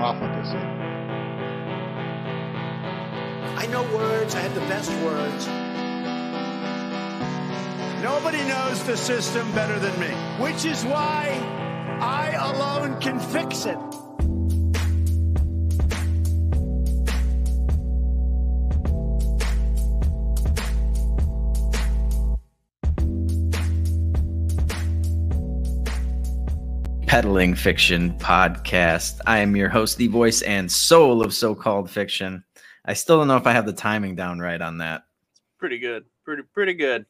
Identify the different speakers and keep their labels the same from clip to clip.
Speaker 1: profligacy.
Speaker 2: I know words, I have the best words. Nobody knows the system better than me, which is why I alone can fix it.
Speaker 3: Peddling Fiction podcast. I am your host, the voice and soul of so called fiction. I still don't know if I have the timing down right on that It's
Speaker 4: Pretty good. Pretty pretty good.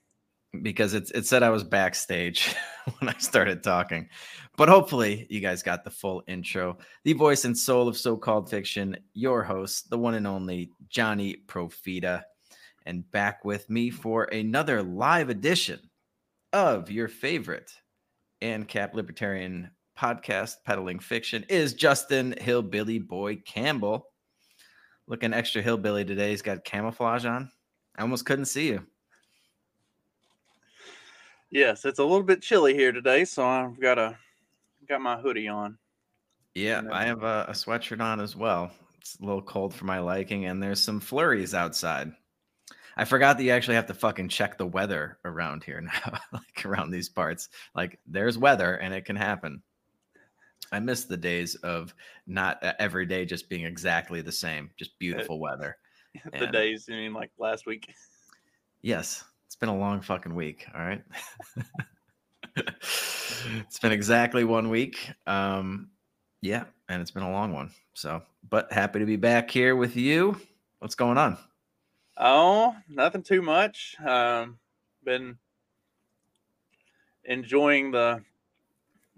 Speaker 3: because it's it said I was backstage when I started talking. But hopefully you guys got the full intro. The voice and soul of so-called fiction, your host, the one and only Johnny Profita, and back with me for another live edition of your favorite ancap libertarian podcast, Peddling Fiction, is Justin Hillbilly Boy Campbell. Looking extra hillbilly today. He's got camouflage on. I almost couldn't see you.
Speaker 4: Yes, it's a little bit chilly here today, so I've got a got my hoodie on.
Speaker 3: Yeah, I have a, a sweatshirt on as well. It's a little cold for my liking, and there's some flurries outside. I forgot that you actually have to fucking check the weather around here now, like around these parts. Like there's weather and it can happen. I miss the days of not uh, every day just being exactly the same, just beautiful weather.
Speaker 4: the
Speaker 3: And-
Speaker 4: days, I mean, like last week.
Speaker 3: Yes, it's been a long fucking week. All right. it's been exactly one week. Um, yeah, and it's been a long one. So, but happy to be back here with you. What's going on?
Speaker 4: Oh, nothing too much. Um, been enjoying the.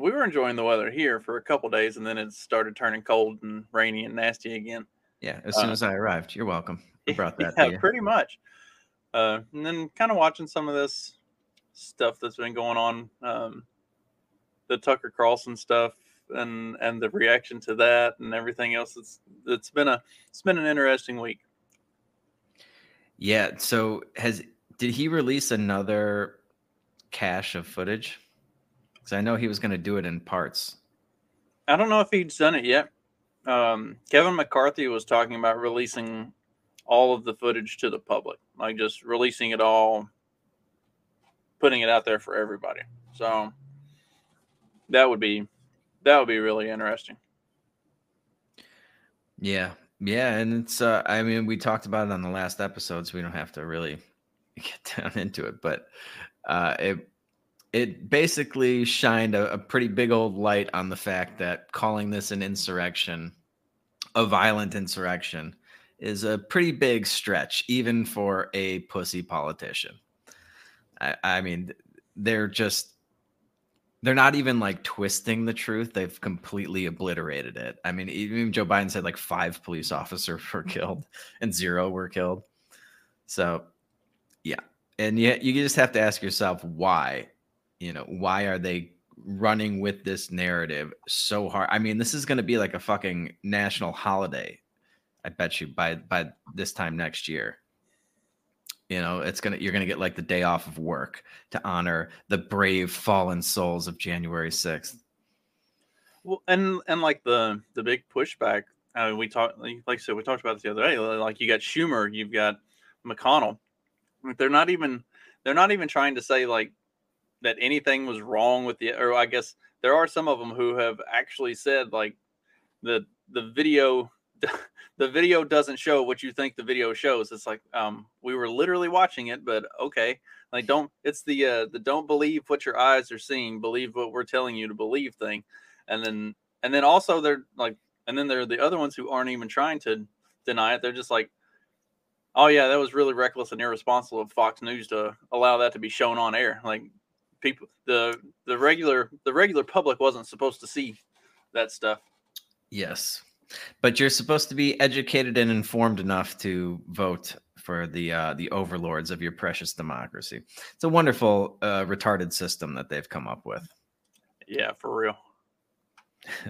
Speaker 4: We were enjoying the weather here for a couple days, and then it started turning cold and rainy and nasty again.
Speaker 3: Yeah, as soon
Speaker 4: Uh,
Speaker 3: as I arrived, you're welcome. I brought that
Speaker 4: yeah,
Speaker 3: to you.
Speaker 4: pretty much. Uh, and then kind of watching some of this stuff that's been going on, um, the Tucker Carlson stuff, and and the reaction to that, and everything else. It's it's been a it's been an interesting week.
Speaker 3: Yeah. So, has did he release another cache of footage? Because I know he was going to do it in parts.
Speaker 4: I don't know if he's done it yet. Um, Kevin McCarthy was talking about releasing all of the footage to the public, like just releasing it all, putting it out there for everybody. So that would be that would be really interesting.
Speaker 3: Yeah. Yeah. And it's, uh, I mean, we talked about it on the last episode, so we don't have to really get down into it, but uh, it, it basically shined a, a pretty big old light on the fact that calling this an insurrection, a violent insurrection, is a pretty big stretch, even for a pussy politician. I, I mean, they're just they're not even like twisting the truth. They've completely obliterated it. I mean, even Joe Biden said like five police officers were killed and zero were killed. So, yeah. And yet you just have to ask yourself why, you know, why are they running with this narrative so hard? I mean, this is going to be like a fucking national holiday. I bet you by by this time next year. You know, it's gonna you're gonna get like the day off of work to honor the brave fallen souls of January 6th.
Speaker 4: Well, and and like the the big pushback. I mean, we talked like I said, we talked about this the other day. Like you got Schumer, you've got McConnell. They're not even they're not even trying to say like that anything was wrong with the. Or I guess there are some of them who have actually said like the the video the video doesn't show what you think the video shows. It's like um we were literally watching it, but okay. Like don't it's the uh the don't believe what your eyes are seeing, believe what we're telling you to believe thing. And then and then also they're like and then there are the other ones who aren't even trying to deny it. They're just like, Oh yeah, that was really reckless and irresponsible of Fox News to allow that to be shown on air. Like people the the regular the regular public wasn't supposed to see that stuff.
Speaker 3: Yes. But you're supposed to be educated and informed enough to vote for the uh, the overlords of your precious democracy. It's a wonderful uh, retarded system that they've come up with.
Speaker 4: Yeah, for real.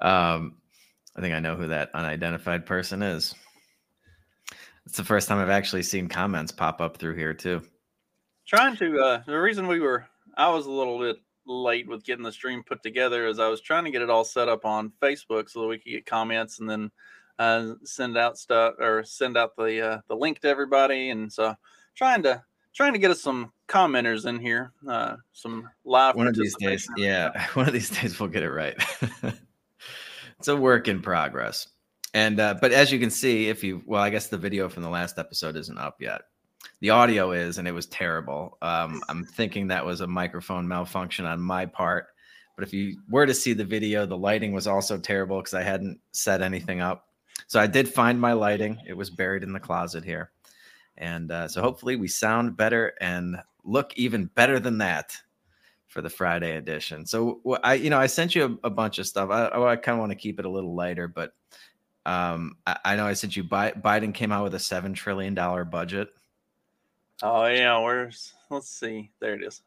Speaker 3: um, I think I know who that unidentified person is. It's the first time I've actually seen comments pop up through here too.
Speaker 4: Trying to uh the reason we were I was a little bit late with getting the stream put together is I was trying to get it all set up on Facebook so that we could get comments and then uh, send out stuff or send out the uh, the link to everybody. And so trying to trying to get us some commenters in here uh some live
Speaker 3: one of these days yeah one of these days we'll get it right. It's a work in progress. And uh, but as you can see, if you well, I guess the video from the last episode isn't up yet. The audio is, and it was terrible. Um, I'm thinking that was a microphone malfunction on my part. But if you were to see the video, the lighting was also terrible because I hadn't set anything up. So I did find my lighting. It was buried in the closet here. And uh, so hopefully we sound better and look even better than that for the Friday edition. So I, you know, I sent you a, a bunch of stuff. I, I kind of want to keep it a little lighter, but um, I, I know I sent you Biden came out with a seven trillion dollar budget.
Speaker 4: Oh yeah, where's let's see. There it is.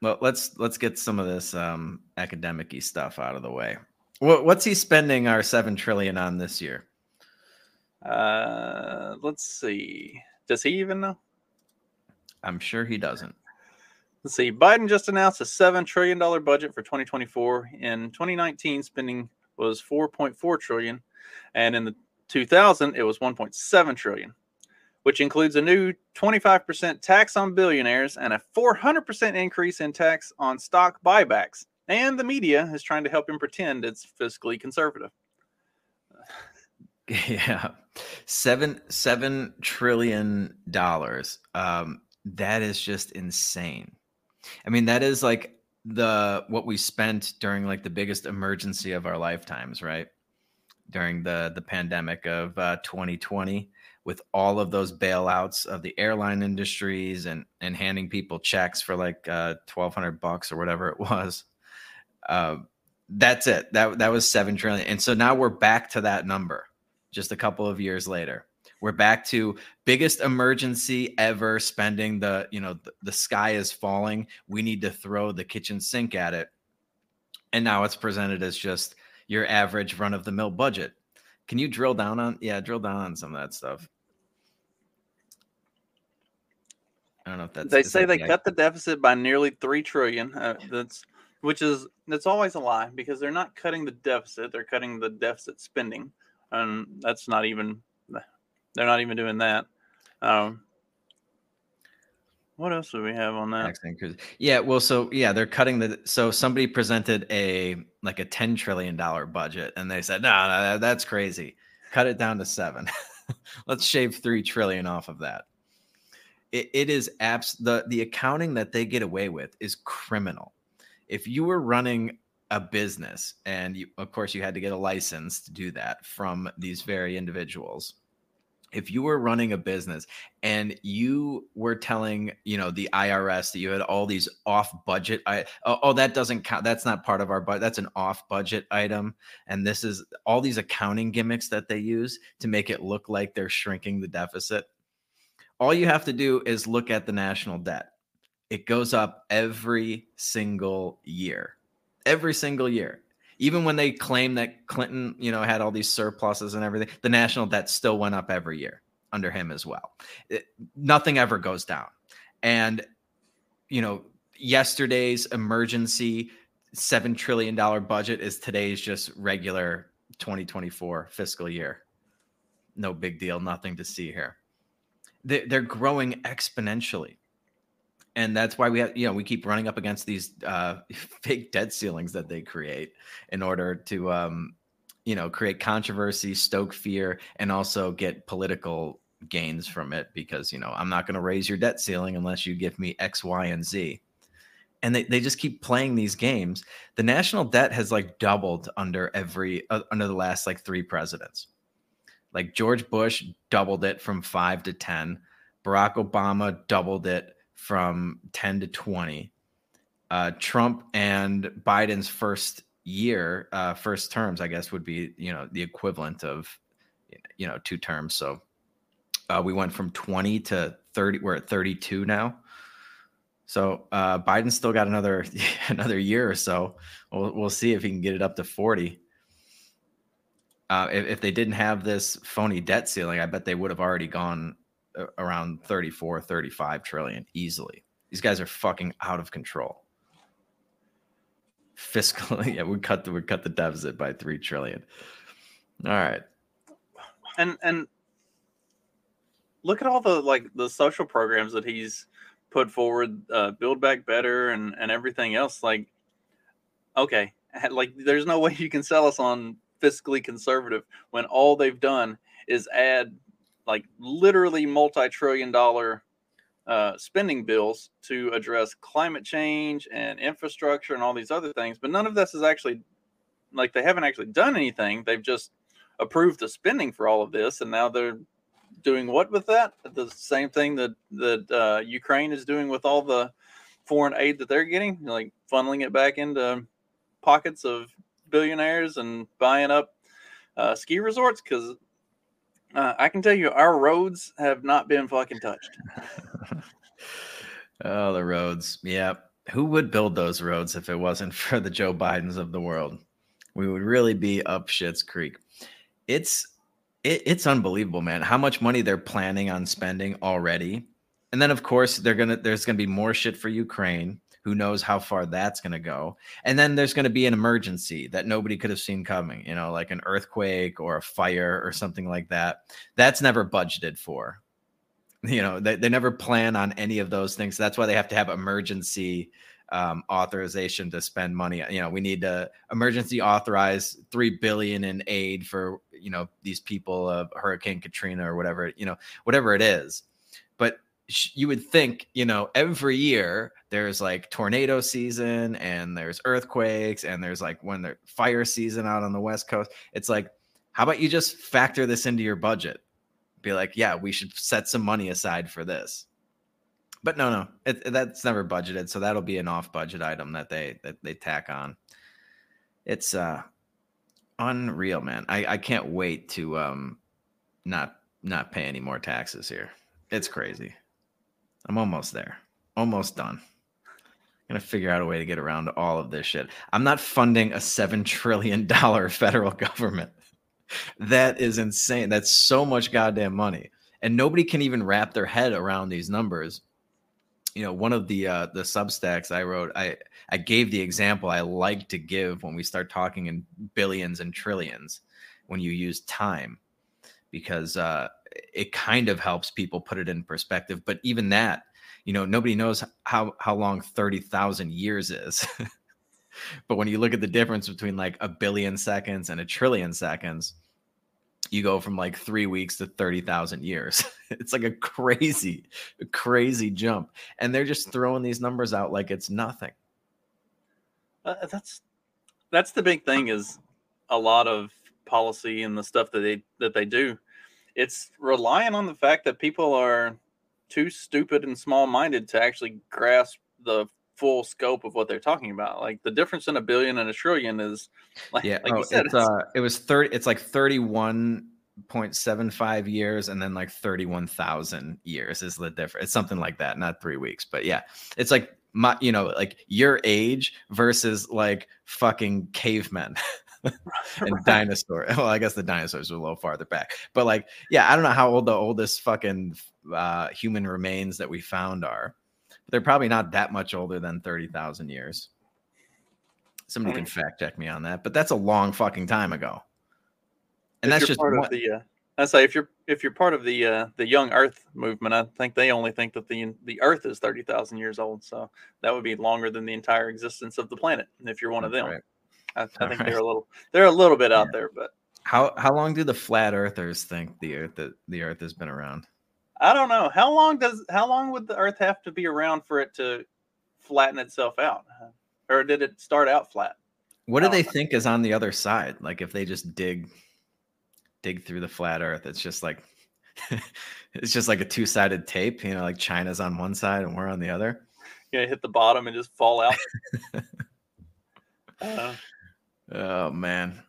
Speaker 3: Well, let's let's get some of this um, academic stuff out of the way. What, what's he spending our seven trillion on this year?
Speaker 4: Uh, let's see. Does he even know?
Speaker 3: I'm sure he doesn't.
Speaker 4: Let's see. Biden just announced a seven trillion dollar budget for 2024. In 2019, spending was 4.4 trillion and in the 2000 it was 1.7 trillion which includes a new 25% tax on billionaires and a 400% increase in tax on stock buybacks. And the media is trying to help him pretend it's fiscally conservative.
Speaker 3: Yeah. Seven seven trillion dollars. Um that is just insane. I mean that is like the what we spent during like the biggest emergency of our lifetimes right? During the the pandemic of uh, 2020 with all of those bailouts of the airline industries and and handing people checks for like uh, 1200 bucks or whatever it was uh, that's it. That that was 7 trillion. And so now we're back to that number just a couple of years later. We're back to biggest emergency ever spending the you know the, the sky is falling. We need to throw the kitchen sink at it. And now it's presented as just your average run of the mill budget. Can you drill down on yeah, drill down on some of that stuff? I don't know if that's
Speaker 4: they say they cut the deficit by nearly three trillion. Uh, that's which is that's always a lie because they're not cutting the deficit; they're cutting the deficit spending, and that's not even they're not even doing that. Um, what else do we have on that?
Speaker 3: Yeah, well, so yeah, they're cutting the. So somebody presented a like a ten trillion dollar budget, and they said, "No, no, that's crazy. Cut it down to seven. Let's shave three trillion off of that." It, it is abs the the accounting that they get away with is criminal. If you were running a business, and you, of course you had to get a license to do that from these very individuals. If you were running a business and you were telling you know the irs that you had all these off budget I, oh, oh that doesn't count that's not part of our budget that's an off budget item. And this is all these accounting gimmicks that they use to make it look like they're shrinking the deficit all you have to do is look at the national debt it goes up every single year every single year even when they claim that Clinton, you know, had all these surpluses and everything, the national debt still went up every year under him as well. It, nothing ever goes down. And, you know, yesterday's emergency $7 trillion budget is today's just regular 2024 fiscal year. No big deal. Nothing to see here. They're growing exponentially. And that's why we have you know we keep running up against these uh, fake debt ceilings that they create in order to um, you know create controversy stoke fear and also get political gains from it because you know i'm not going to raise your debt ceiling unless you give me x y and z. And they, they just keep playing these games. The national debt has like doubled under every uh, under the last like three presidents like george bush doubled it from 5 to 10 barack obama doubled it from 10 to 20. Uh, Trump and Biden's first year, uh, first terms, I guess, would be you know the equivalent of you know two terms. So uh, we went from 20 to 30. We're at 32 now. So uh, Biden's still got another another year or so. We'll we'll see if he can get it up to 40. Uh, if, if they didn't have this phony debt ceiling, I bet they would have already gone uh, around 34, 35 trillion easily. These guys are fucking out of control. Fiscally, yeah, we cut the we cut the deficit by three trillion. All right,
Speaker 4: and and look at all the like the social programs that he's put forward, uh, Build Back Better, and and everything else. Like, okay, like there's no way you can sell us on fiscally conservative when all they've done is add like literally multi-trillion dollar uh, spending bills to address climate change and infrastructure and all these other things. But none of this is actually like they haven't actually done anything. They've just approved the spending for all of this, and now they're doing what with that? The same thing that that uh, Ukraine is doing with all the foreign aid that they're getting, like funneling it back into pockets of billionaires and buying up uh, ski resorts. Because uh, I can tell you, our roads have not been fucking touched.
Speaker 3: oh, the roads. Yeah. Who would build those roads if it wasn't for the Joe Bidens of the world? We would really be up shit's creek. It's it, it's unbelievable, man. How much money they're planning on spending already, and then of course they're gonna there's gonna be more shit for Ukraine. Who knows how far that's gonna go? And then there's gonna be an emergency that nobody could have seen coming. You know, like an earthquake or a fire or something like that. That's never budgeted for. You know, they, they never plan on any of those things. That's why they have to have emergency um, authorization to spend money. You know, we need to emergency authorize three billion in aid for you know these people of Hurricane Katrina or whatever you know whatever it is. But you would think you know every year there's like tornado season and there's earthquakes and there's like when there's fire season out on the west coast. It's like how about you just factor this into your budget? Be like, yeah, we should set some money aside for this but no, no, it, that's never budgeted, so that'll be an off-budget item that they that they tack on. It's uh unreal, man. I I can't wait to um not not pay any more taxes here. It's crazy. I'm almost there, almost done. Gonna figure out a way to get around all of this shit. I'm not funding a seven trillion dollar federal government. that is insane. That's so much goddamn money, and nobody can even wrap their head around these numbers you know one of the uh the substacks i wrote i i gave the example i like to give when we start talking in billions and trillions when you use time because uh it kind of helps people put it in perspective but even that you know nobody knows how how long 30,000 years is but when you look at the difference between like a billion seconds and a trillion seconds you go from like three weeks to 30,000 years. it's like a crazy, crazy jump. And they're just throwing these numbers out like it's nothing.
Speaker 4: Uh, that's that's the big thing is a lot of policy and the stuff that they that they do it's relying on the fact that people are too stupid and small minded to actually grasp the full scope of what they're talking about. Like the difference in a billion and a trillion is like,
Speaker 3: yeah,
Speaker 4: like
Speaker 3: oh,
Speaker 4: you said,
Speaker 3: it's, uh, it was 30, it's like 31.75 years and then like 31,000 years is the difference. It's something like that, not three weeks, but yeah, it's like my, you know, like your age versus like fucking cavemen. and right. dinosaur. Well, I guess the dinosaurs were a little farther back, but like, yeah, I don't know how old the oldest fucking uh, human remains that we found are But they're probably not that much older than 30,000 years. Somebody can fact check me on that, but that's a long fucking time ago.
Speaker 4: And if that's just part one. of the uh, I say if you're if you're part of the uh, the young Earth movement, I think they only think that the the Earth is thirty thousand years old. So that would be longer than the entire existence of the planet. If you're one of them, right. I, I, think right. they're a little they're a little bit out there. But
Speaker 3: how how long do the flat Earthers think the Earth that the Earth has been around?
Speaker 4: I don't know. How long does how long would the Earth have to be around for it to flatten itself out, or did it start out flat?
Speaker 3: What do they know. think is on the other side? Like if they just dig dig through the flat Earth, it's just like it's just like a two sided tape. You know, like China's on one side and we're on the other.
Speaker 4: Yeah, hit the bottom and just fall out. uh,
Speaker 3: Oh man.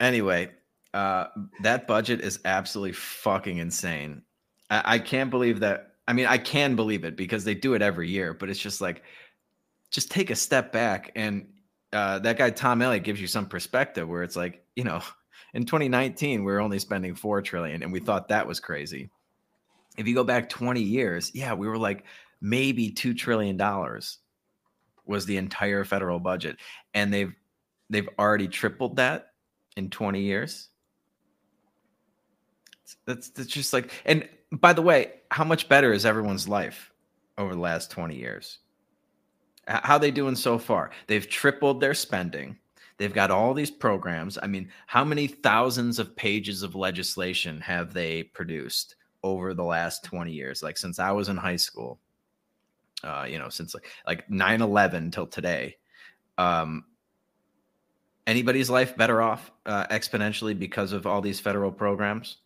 Speaker 3: Anyway, uh, that budget is absolutely fucking insane. I, I can't believe that. I mean, I can believe it because they do it every year, but it's just like, just take a step back. And uh, that guy Tom Elliott gives you some perspective where it's like, you know, in 2019 we were only spending four trillion, and we thought that was crazy. If you go back 20 years, yeah, we were like maybe two trillion dollars was the entire federal budget, and they've they've already tripled that in 20 years. That's that's just like and by the way, how much better is everyone's life over the last 20 years? How they doing so far? They've tripled their spending. They've got all these programs. I mean, how many thousands of pages of legislation have they produced over the last 20 years? Like since I was in high school, uh, you know, since like like 9-11 till today. Um, anybody's life better off uh, exponentially because of all these federal programs?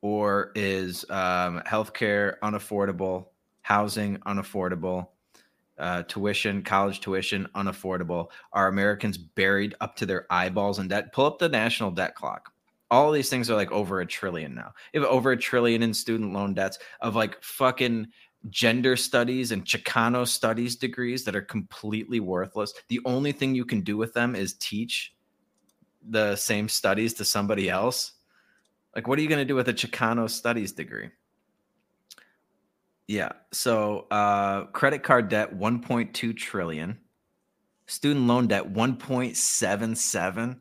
Speaker 3: Or is um, healthcare unaffordable, housing unaffordable, uh, tuition, college tuition unaffordable? Are Americans buried up to their eyeballs in debt? Pull up the national debt clock. All these things are like over a trillion now. You have over a trillion in student loan debts of like fucking gender studies and Chicano studies degrees that are completely worthless. The only thing you can do with them is teach the same studies to somebody else. Like, what are you going to do with a Chicano studies degree? Yeah. So, uh, credit card debt 1.2 trillion, student loan debt 1.77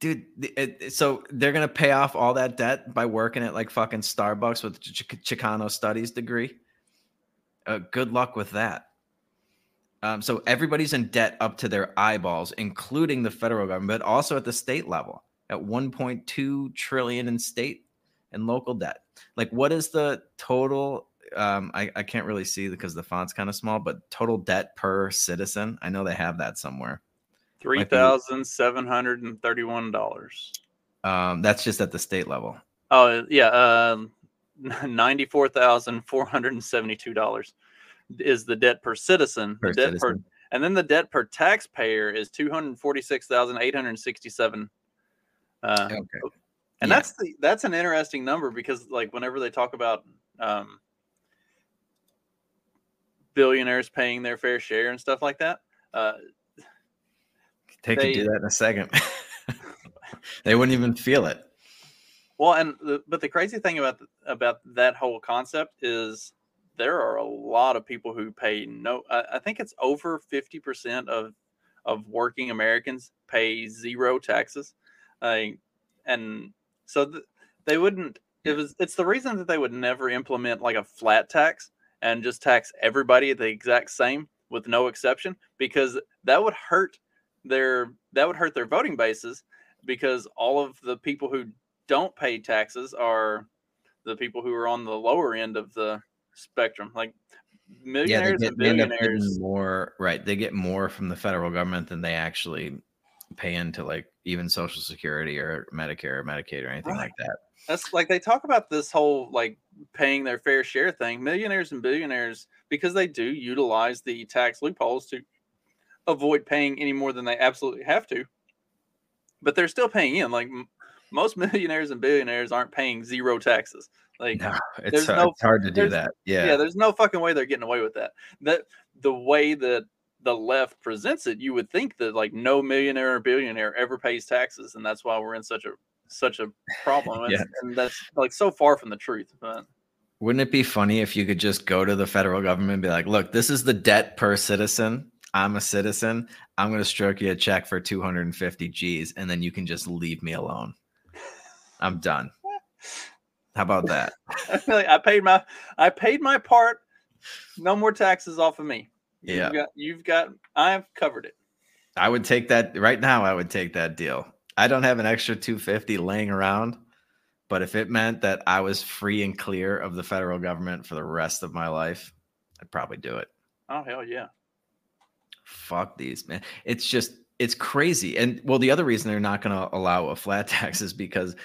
Speaker 3: dude it, so they're gonna pay off all that debt by working at like fucking starbucks with Ch- chicano studies degree? Uh, good luck with that. Um, so everybody's in debt up to their eyeballs including the federal government but also at the state level at 1.2 trillion in state and local debt. Like what is the total um, I, I can't really see because the font's kind of small but total debt per citizen? I know they have that somewhere
Speaker 4: Three thousand seven hundred and thirty-one dollars.
Speaker 3: Um, that's just at the state level.
Speaker 4: Oh yeah, uh, ninety-four thousand four hundred and seventy-two dollars is the debt per citizen.
Speaker 3: Per
Speaker 4: debt
Speaker 3: citizen.
Speaker 4: per, and then the debt per taxpayer is two hundred forty-six thousand eight hundred sixty-seven. Uh,
Speaker 3: Okay.
Speaker 4: and
Speaker 3: Yeah.
Speaker 4: that's the that's an interesting number because like whenever they talk about um, billionaires paying their fair share and stuff like that, uh,
Speaker 3: They
Speaker 4: They-
Speaker 3: could do that in a second. they wouldn't even feel it.
Speaker 4: Well, and the, but the crazy thing about about that whole concept is there are a lot of people who pay no. I, I think it's over fifty percent of of working Americans pay zero taxes, uh, and so th- they wouldn't. It was. It's the reason that they would never implement like a flat tax and just tax everybody the exact same with no exception because that would hurt their that would hurt their voting bases because all of the people who don't pay taxes are the people who are on the lower end of the spectrum, like millionaires Yeah,
Speaker 3: get,
Speaker 4: and
Speaker 3: they end up
Speaker 4: billionaires.
Speaker 3: more. Right, they get more from the federal government than they actually pay into like even Social Security or Medicare or Medicaid or anything like that.
Speaker 4: That's like they talk about this whole like paying their fair share thing. Millionaires and billionaires, because they do utilize the tax loopholes to avoid paying any more than they absolutely have to, but they're still paying in. Like m- most millionaires and billionaires aren't paying zero taxes. Like
Speaker 3: No, it's,
Speaker 4: no-
Speaker 3: it's hard to do that.
Speaker 4: yeah.
Speaker 3: Yeah,
Speaker 4: there's no fucking way they're getting away with that. That the way that the left presents it, you would think that like no millionaire or billionaire ever pays taxes, and that's why we're in such a such a problem. And,
Speaker 3: Yeah.
Speaker 4: and that's like so far from the truth. But
Speaker 3: Wouldn't it be funny if you could just go to the federal government and be like, look, this is the debt per citizen. I'm a citizen. I'm going to stroke you a check for 250 G's and then you can just leave me alone. I'm done. How about that?
Speaker 4: I feel like I paid my I paid my part. No more taxes off of me.
Speaker 3: Yeah.
Speaker 4: You've got, you've got I've covered it.
Speaker 3: I would take that right now. I would take that deal. I don't have an extra 250 laying around, but if it meant that I was free and clear of the federal government for the rest of my life, I'd probably do it.
Speaker 4: Oh hell yeah.
Speaker 3: Fuck these man. It's just it's crazy. And well the other reason they're not going to allow a flat tax is because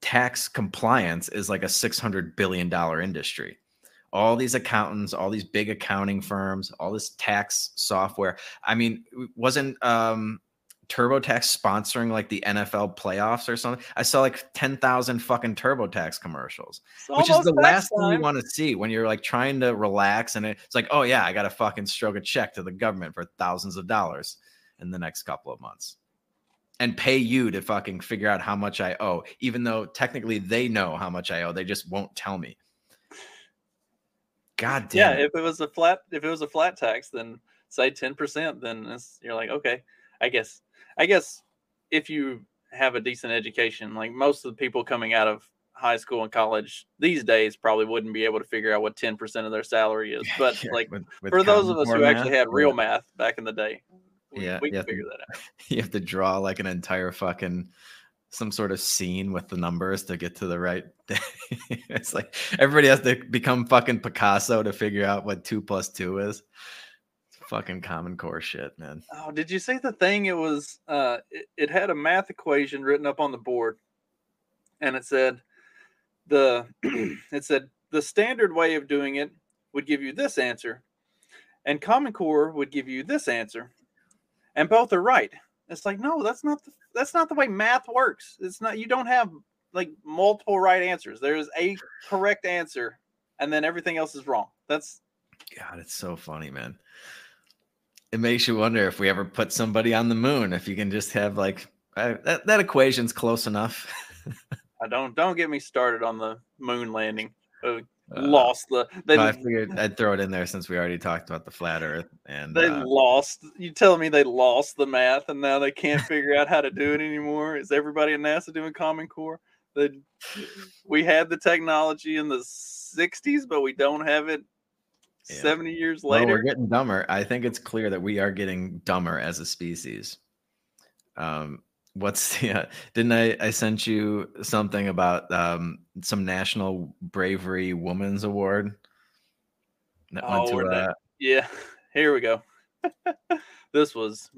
Speaker 3: tax compliance is like a 600 billion dollar industry. All these accountants all these big accounting firms all this tax software i mean wasn't um TurboTax sponsoring like the NFL playoffs or something. I saw like 10,000 fucking TurboTax commercials,
Speaker 4: It's
Speaker 3: which is the last thing you want to see when you're like trying to relax and it's like, oh yeah, I got to fucking stroke a check to the government for thousands of dollars in the next couple of months and pay you to fucking figure out how much I owe, even though technically they know how much I owe. They just won't tell me. God damn.
Speaker 4: Yeah,
Speaker 3: it.
Speaker 4: if it was a flat, if it was a flat tax, then say ten percent, then it's, you're like, okay, I guess, I guess, if you have a decent education, like most of the people coming out of high school and college these days probably wouldn't be able to figure out what ten percent of their salary is. But
Speaker 3: Yeah,
Speaker 4: like
Speaker 3: with- with
Speaker 4: for those of us who
Speaker 3: Core
Speaker 4: actually had real
Speaker 3: yeah.
Speaker 4: math back in the day, we,
Speaker 3: Yeah,
Speaker 4: we can figure that out.
Speaker 3: you have to draw like an entire fucking some sort of scene with the numbers to get to the right thing. it's like everybody has to become fucking Picasso to figure out what two plus two is. Fucking common core shit, man.
Speaker 4: Oh, did you see the thing? It was uh it, it had a math equation written up on the board and it said the it said the standard way of doing it would give you this answer and common core would give you this answer and both are right it's like no that's not the, that's not the way math works it's not you don't have like multiple right answers there's a correct answer and then everything else is wrong that's
Speaker 3: God, it's so funny, man. It makes you wonder if we ever put somebody on the moon, if you can just have like uh, that, that equation's close enough.
Speaker 4: i don't don't get me started on the moon landing. Uh,
Speaker 3: Uh,
Speaker 4: lost the they,
Speaker 3: I figured I'd throw it in there since we already talked about the flat earth and
Speaker 4: they
Speaker 3: uh,
Speaker 4: lost you telling me they lost the math and now they can't figure out how to do it anymore? Is everybody at nasa doing common core? They, we had the technology in the 60s but we don't have it
Speaker 3: Yeah.
Speaker 4: 70 years
Speaker 3: Well,
Speaker 4: later
Speaker 3: we're getting dumber. I think it's clear that we are getting dumber as a species. Um, what's the? Uh, didn't I? I sent you something about um, some National Bravery Woman's Award. That
Speaker 4: Oh,
Speaker 3: to,
Speaker 4: where'd that-
Speaker 3: uh,
Speaker 4: yeah here we go this was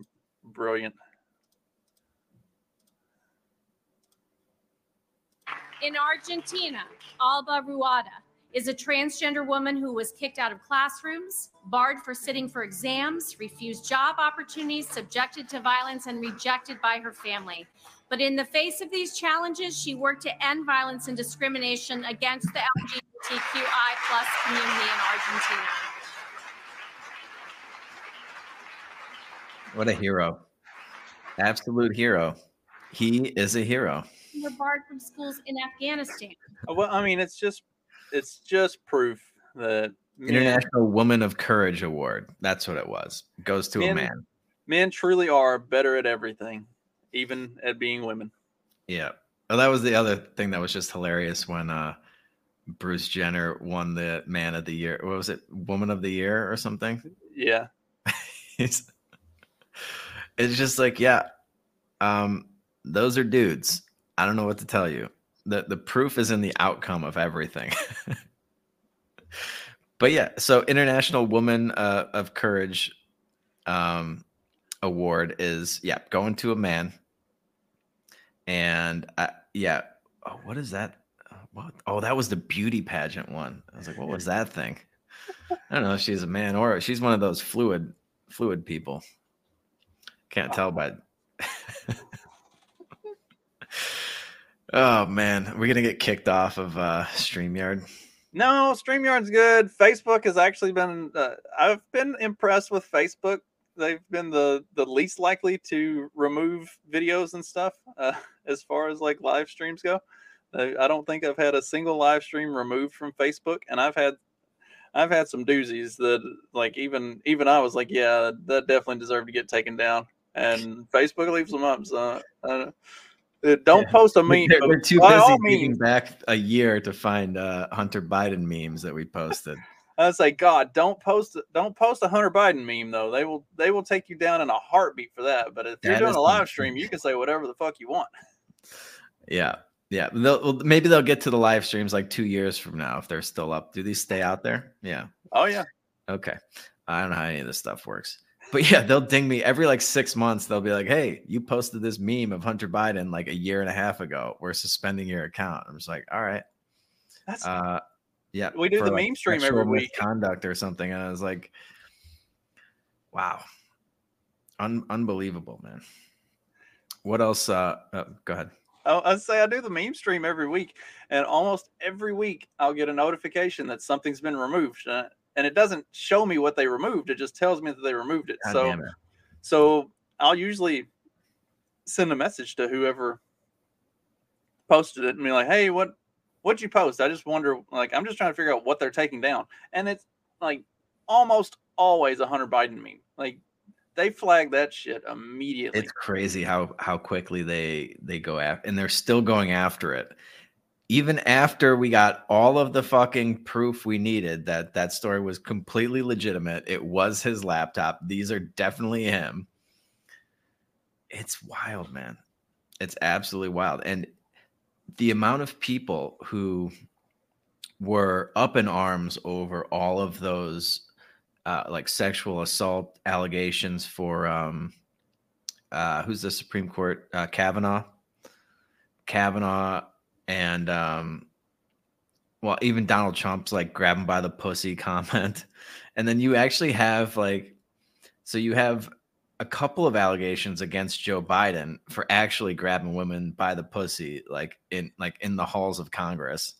Speaker 4: brilliant
Speaker 5: In Argentina, Alba Rueda is a transgender woman who was kicked out of classrooms, barred for sitting for exams, refused job opportunities, subjected to violence, and rejected by her family. But in the face of these challenges, she worked to end violence and discrimination against the LGBTQI plus community in Argentina.
Speaker 3: what a hero! Absolute hero. He is a hero.
Speaker 5: Were barred from schools in Afghanistan.
Speaker 4: Well i mean it's just it's just proof that men,
Speaker 3: International Woman of Courage Award. That's what it was. Goes to a man.
Speaker 4: men truly are better at everything even at being women
Speaker 3: Yeah. Well, that was the other thing that was just hilarious when uh Bruce Jenner won the man of the year. What was it? Woman of the year or something?
Speaker 4: yeah
Speaker 3: it's, it's just like, yeah. Um those are dudes. I don't know what to tell you. The the proof is in the outcome of everything. but yeah, so International Woman uh, of Courage um award is yeah, going to a man. And I, yeah, oh, what is that? Uh, What? Oh, that was the beauty pageant one. I was like, what was that thing? I don't know if she's a man or she's one of those fluid fluid people. Can't tell by. Oh man, we're gonna get kicked off of uh Streamyard.
Speaker 4: No, StreamYard's good. Facebook has actually been. Uh, I've been impressed with Facebook. They've been the the least likely to remove videos and stuff uh, as far as like live streams go. I don't think I've had a single live stream removed from Facebook, and I've had I've had some doozies that like even even I was like, yeah, that definitely deserved to get taken down. And Facebook leaves them up. So don't
Speaker 3: Yeah.
Speaker 4: post a meme.
Speaker 3: They're, they're too busy
Speaker 4: all
Speaker 3: back a year to find uh, Hunter Biden memes that we posted.
Speaker 4: I say, like, God, don't post don't post a Hunter Biden meme though. They will they will take you down in a heartbeat for that. But if you're doing a live stream, you can say whatever the fuck you want.
Speaker 3: Yeah, yeah. They'll, maybe they'll get to the live streams like two years from now if they're still up. Do these stay out there? Yeah.
Speaker 4: Oh yeah,
Speaker 3: Okay. I don't know how any of this stuff works. But yeah, they'll ding me every like six months. They'll be like, hey, you posted this meme of Hunter Biden like a year and a half ago. We're suspending your account. I'm just like, all right.
Speaker 4: that's
Speaker 3: Uh, yeah.
Speaker 4: We do the
Speaker 3: like,
Speaker 4: meme stream every week.
Speaker 3: Conduct or something. And I was like, wow. Un- unbelievable, man. What else? Uh, oh, go ahead.
Speaker 4: I, I say I do the meme stream every week, and almost every week I'll get a notification that something's been removed, and it doesn't show me what they removed. It just tells me that they removed it.
Speaker 3: God
Speaker 4: so,
Speaker 3: it.
Speaker 4: so I'll usually send a message to whoever posted it and be like, "Hey, what what'd you post? I just wonder. Like, I'm just trying to figure out what they're taking down." And it's like almost always a Hunter Biden meme. Like they flag that shit immediately.
Speaker 3: It's crazy how how quickly they they go after, and they're still going after it. Even after we got all of the fucking proof we needed that that story was completely legitimate, it was his laptop. These are definitely him. It's wild, man. It's absolutely wild. And the amount of people who were up in arms over all of those uh, like sexual assault allegations for um uh who's the Supreme Court uh Kavanaugh Kavanaugh and um well even Donald Trump's like grab him by the pussy comment and then you actually have like so you have a couple of allegations against Joe Biden for actually grabbing women by the pussy like in like in the halls of Congress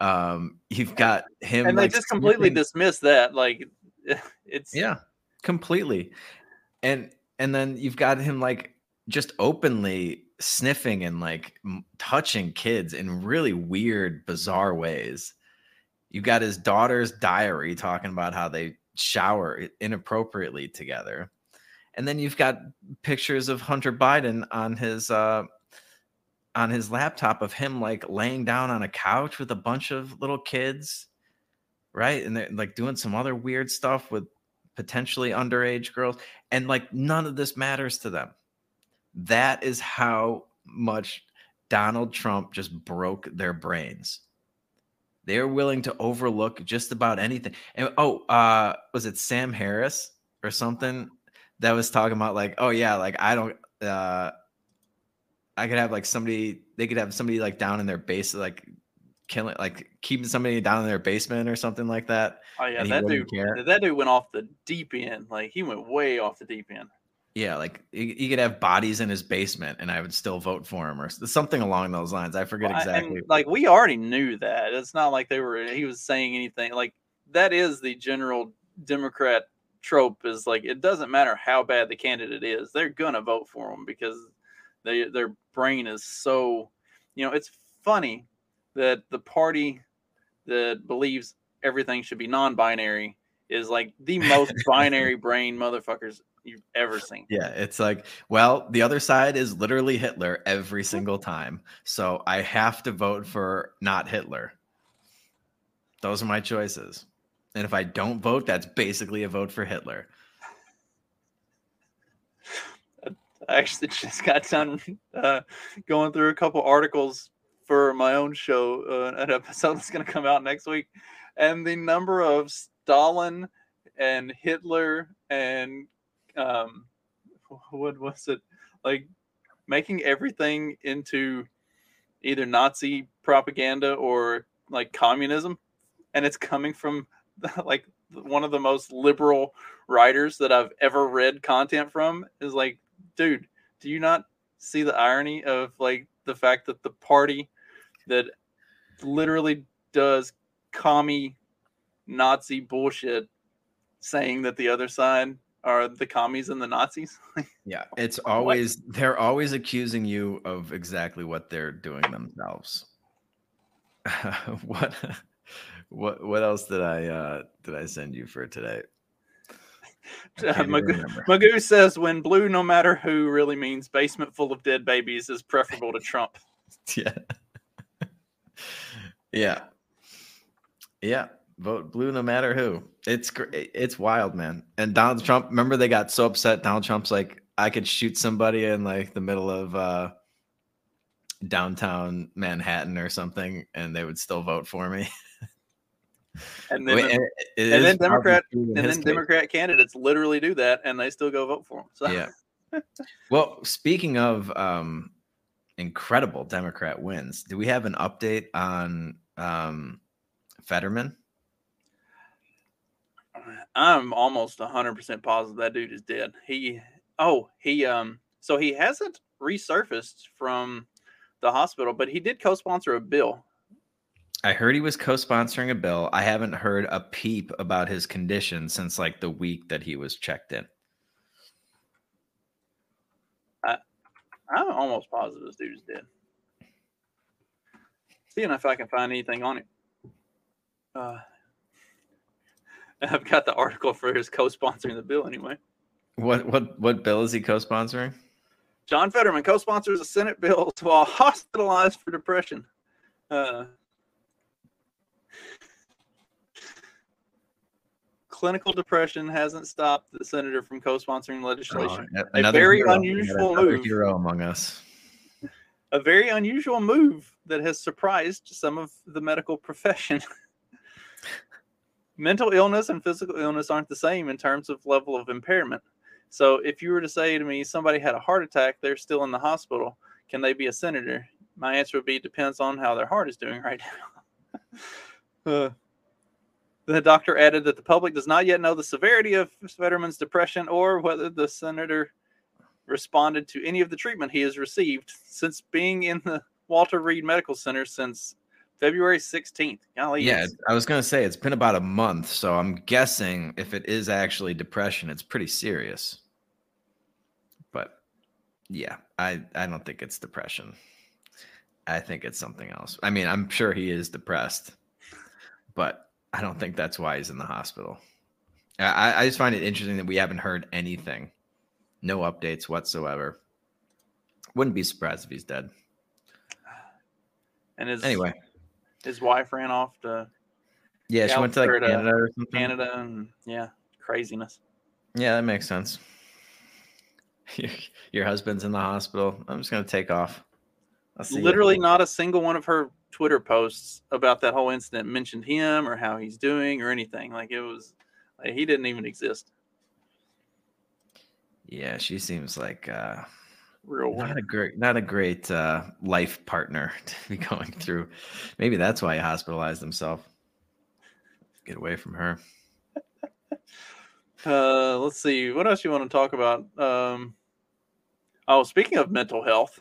Speaker 3: um you've got him
Speaker 4: and they just completely dismiss that. Like it's
Speaker 3: yeah, completely. And and then you've got him like just openly sniffing and like m- touching kids in really weird, bizarre ways. You got his daughter's diary talking about how they shower inappropriately together. And then you've got pictures of Hunter Biden on his uh on his laptop of him like laying down on a couch with a bunch of little kids right? And they're like doing some other weird stuff with potentially underage girls. And like none of this matters to them. That is how much Donald Trump just broke their brains. They're willing to overlook just about anything. And oh, uh, was it Sam Harris or something that was talking about like, oh yeah, like I don't uh I could have like somebody they could have somebody like down in their base like killing like keeping somebody down in their basement or something like that.
Speaker 4: oh yeah, that dude
Speaker 3: care.
Speaker 4: that dude went off the deep end. Like he went way off the deep end.
Speaker 3: Yeah, like he, could have bodies in his basement and I would still vote for him or something along those lines. I forget
Speaker 4: Well, I- and,
Speaker 3: exactly.
Speaker 4: like we already knew that. It's not like they were he was saying anything. Like that is the general Democrat trope is like it doesn't matter how bad the candidate is, they're gonna vote for him because they their brain is so you know, it's funny that the party that believes everything should be non-binary is like the most binary brain motherfuckers you've ever seen.
Speaker 3: Yeah, it's like, well, the other side is literally Hitler every single time. So I have to vote for not Hitler. Those are my choices. And if I don't vote, that's basically a vote for Hitler.
Speaker 4: I actually just got done uh, going through a couple articles for my own show, uh, an episode that's going to come out next week, and the number of Stalin and Hitler and um, what was it? Like making everything into either Nazi propaganda or like communism, and it's coming from like one of the most liberal writers that I've ever read content from is like, dude, do you not see the irony of like the fact that the party that literally does commie Nazi bullshit saying that the other side are the commies and the Nazis?
Speaker 3: Yeah, it's always they're always accusing you of exactly what they're doing themselves. what what what else did I uh did I send you for today? I
Speaker 4: Magoo. Magoo says when blue no matter who really means basement full of dead babies is preferable to Trump.
Speaker 3: yeah. yeah. Yeah. Vote blue no matter who. It's it's wild, man. And Donald Trump, remember they got so upset. Donald Trump's like, I could shoot somebody in like the middle of uh downtown Manhattan or something, and they would still vote for me.
Speaker 4: And then
Speaker 3: Wait, and
Speaker 4: and then Democrat- and then
Speaker 3: case.
Speaker 4: Democrat candidates literally do that and they still go vote for him. So
Speaker 3: yeah. Well, speaking of um incredible Democrat wins, do we have an update on um Fetterman?
Speaker 4: I'm almost 100% positive that dude is dead. He oh, he um So he hasn't resurfaced from the hospital, but he did co-sponsor a bill.
Speaker 3: I heard he was co-sponsoring a bill. I haven't heard a peep about his condition since like the week that he was checked in.
Speaker 4: I, I'm almost positive this dude's dead. Seeing if I can find anything on it. Uh, I've got the article for his co-sponsoring the bill anyway.
Speaker 3: What what what bill is he co-sponsoring?
Speaker 4: John Fetterman co-sponsors a Senate bill while hospitalized for depression. Uh, clinical depression hasn't stopped the senator from co-sponsoring legislation.
Speaker 3: Oh,
Speaker 4: a very
Speaker 3: hero.
Speaker 4: unusual
Speaker 3: Another
Speaker 4: move.
Speaker 3: hero among us.
Speaker 4: A very unusual move that has surprised some of the medical profession. Mental illness and physical illness aren't the same in terms of level of impairment. So if you were to say to me somebody had a heart attack, they're still in the hospital, can they be a senator? My answer would be depends on how their heart is doing right now. uh, the doctor added that the public does not yet know the severity of Fetterman's depression or whether the senator responded to any of the treatment he has received since being in the Walter Reed Medical Center since February 16th. Golly,
Speaker 3: Yeah,
Speaker 4: it's-
Speaker 3: I was gonna say it's been about a month, so I'm guessing if it is actually depression, it's pretty serious. But yeah, I I don't think it's depression. I think it's something else. I mean, I'm sure he is depressed, but I don't think that's why he's in the hospital. I, I just find it interesting that we haven't heard anything, no updates whatsoever. Wouldn't be surprised if he's dead.
Speaker 4: and his
Speaker 3: Anyway,
Speaker 4: his wife ran off to
Speaker 3: yeah, she went to like Canada or something.
Speaker 4: Canada and yeah, craziness.
Speaker 3: Yeah, that makes sense. Your, your husband's in the hospital. I'm just gonna take off. I'll see ya.
Speaker 4: Literally, not a single one of her Twitter posts about that whole incident mentioned him or how he's doing or anything. Like it was, like, he didn't even exist.
Speaker 3: Yeah, she seems like uh,
Speaker 4: Real
Speaker 3: not
Speaker 4: one.
Speaker 3: a great, not a great uh, life partner to be going through. Maybe that's why he hospitalized himself. Get away from her.
Speaker 4: Uh, let's see. What else you want to talk about? Um, oh, speaking of mental health,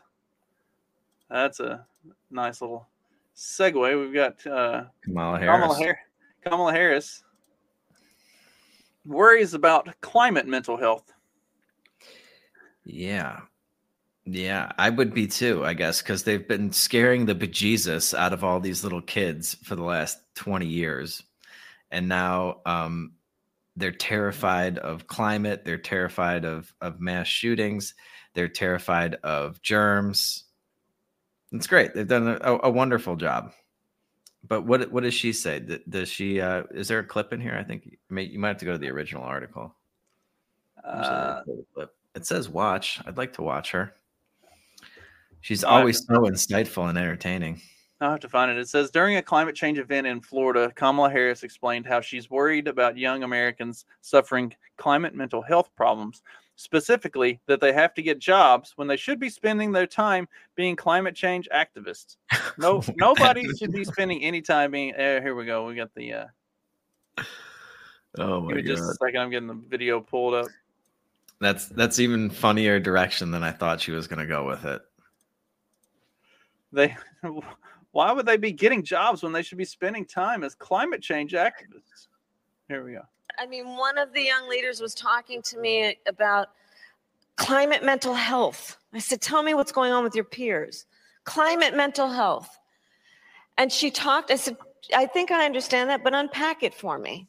Speaker 4: that's a nice little segue. We've got uh,
Speaker 3: Kamala Harris.
Speaker 4: Kamala, Har- Kamala Harris worries about climate mental health.
Speaker 3: Yeah. Yeah, I would be too, I guess, because they've been scaring the bejesus out of all these little kids for the last 20 years. And now um, they're terrified of climate. They're terrified of, of mass shootings. They're terrified of germs. It's great. They've done a, a wonderful job. But what what does she say? Does she? Uh, is there a clip in here? I think you, may, you might have to go to the original article.
Speaker 4: Uh,
Speaker 3: pull the clip. It says watch. I'd like to watch her. She's
Speaker 4: I'll
Speaker 3: always so insightful and entertaining.
Speaker 4: I'll have to find it. It says during a climate change event in Florida, Kamala Harris explained how she's worried about young Americans suffering climate mental health problems. Specifically, that they have to get jobs when they should be spending their time being climate change activists. No, nobody should be spending any time being. eh, here we go. We got the. Uh,
Speaker 3: Oh my
Speaker 4: me just a second. I'm getting the video pulled up.
Speaker 3: That's that's even funnier direction than I thought she was gonna go with it.
Speaker 4: They. Why would they be getting jobs when they should be spending time as climate change activists? Here we go.
Speaker 6: I mean, one of the young leaders was talking to me about climate mental health. I said, Tell me what's going on with your peers. Climate mental health. And she talked, I said, I think I understand that, but unpack it for me.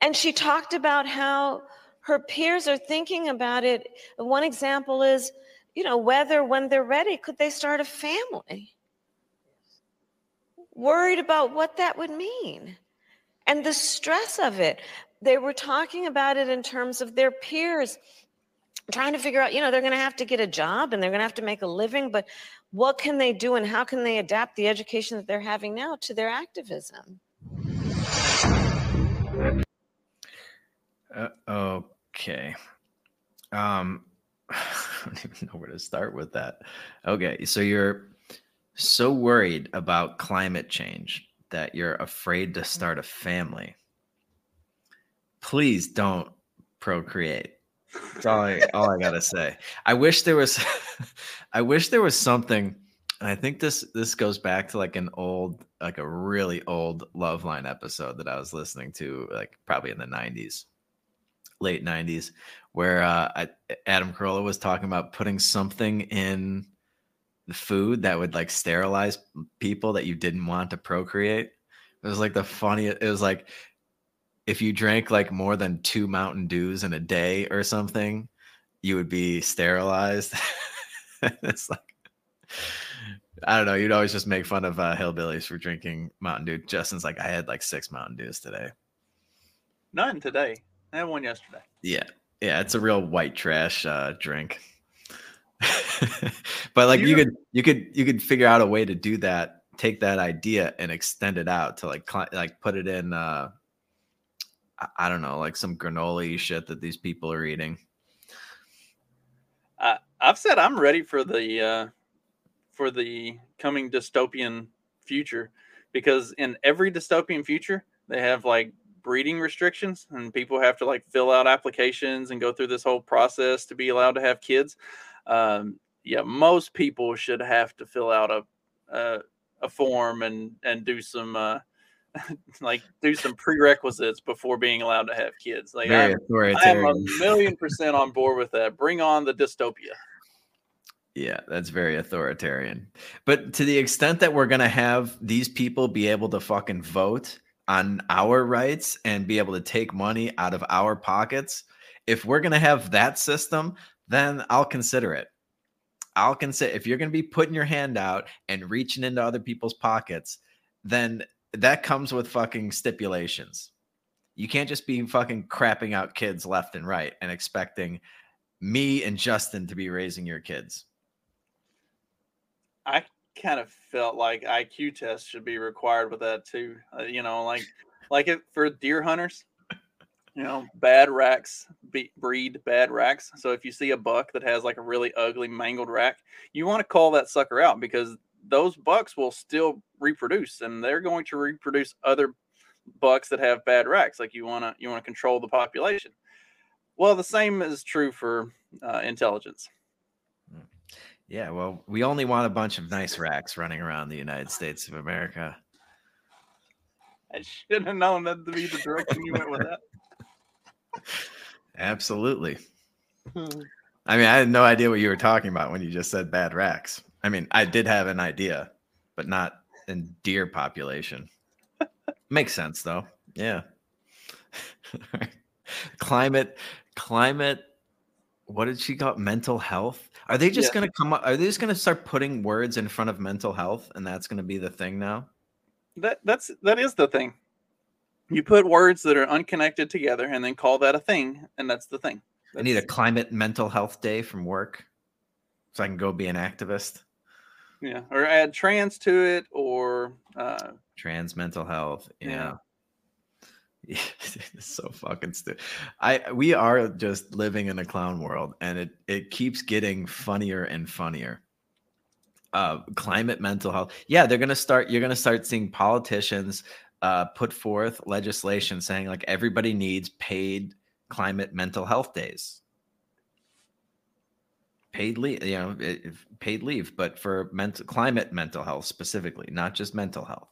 Speaker 6: And she talked about how her peers are thinking about it. One example is, you know, whether when they're ready, could they start a family? Worried about what that would mean and the stress of it. They were talking about it in terms of their peers trying to figure out, you know, they're going to have to get a job and they're going to have to make a living, but what can they do and how can they adapt the education that they're having now to their activism?
Speaker 3: Uh, okay. Um, don't even know where to start with that. Okay, so you're so worried about climate change that you're afraid to mm-hmm. start a family. Please don't procreate. That's all I all I gotta say. I wish there was I wish there was something and I think this this goes back to like an old like a really old Loveline episode that I was listening to like probably in the 90s late 90s where uh I, Adam Carolla was talking about putting something in the food that would like sterilize people that you didn't want to procreate. It was like the funniest it was like if you drank like more than two Mountain Dews in a day or something, you would be sterilized. it's like I don't know. You'd always just make fun of uh, hillbillies for drinking Mountain Dew. Justin's like, I had like six Mountain Dews today.
Speaker 4: None today. I had one yesterday.
Speaker 3: Yeah, yeah, it's a real white trash uh, drink. but like you, you could you could you could figure out a way to do that. Take that idea and extend it out to like cl- like put it in. uh I, I don't know, like some granola shit that these people are eating.
Speaker 4: Uh, I've said I'm ready for the uh, for the coming dystopian future because in every dystopian future they have like breeding restrictions and people have to like fill out applications and go through this whole process to be allowed to have kids. Um, yeah most people should have to fill out a a, a form and and do some uh, like do some prerequisites before being allowed to have kids. Like I'm, I'm a million percent on board with that. Bring on the dystopia.
Speaker 3: Yeah, that's very authoritarian. But to the extent that we're going to have these people be able to fucking vote on our rights and be able to take money out of our pockets, if we're going to have that system, then I'll consider it. I'll consider if you're going to be putting your hand out and reaching into other people's pockets, then that comes with fucking stipulations. You can't just be fucking crapping out kids left and right and expecting me and Justin to be raising your kids.
Speaker 4: I kind of felt like IQ tests should be required with that too. Uh, you know, like like it for deer hunters. You know, bad racks be, breed bad racks. So if you see a buck that has like a really ugly mangled rack, you want to call that sucker out because those bucks will still reproduce and they're going to reproduce other bucks that have bad racks. Like you want to you want to control the population. Well, the same is true for uh, intelligence.
Speaker 3: Yeah, well, we only want a bunch of nice racks running around the United States of America.
Speaker 4: I should have known that to be the direction you went with that.
Speaker 3: Absolutely. Hmm. I mean, I had no idea what you were talking about when you just said bad racks. I mean, I did have an idea, but not in deer population. Makes sense though. Yeah. climate, climate. What did she call it? Mental health. Are they just yeah. going to come up? Are they just going to start putting words in front of mental health, and that's going to be the thing now?
Speaker 4: That that's that is the thing. You put words that are unconnected together, and then call that a thing, and that's the thing. That's...
Speaker 3: I need a climate mental health day from work, so I can go be an activist.
Speaker 4: Yeah, or add trans to it, or uh,
Speaker 3: trans mental health. Yeah. yeah. it's so fucking stupid. I we are just living in a clown world, and it it keeps getting funnier and funnier. Uh, climate mental health. Yeah, they're gonna start. You're gonna start seeing politicians uh, put forth legislation saying like everybody needs paid climate mental health days. Paid leave, you know, paid leave, but for mental climate mental health specifically, not just mental health.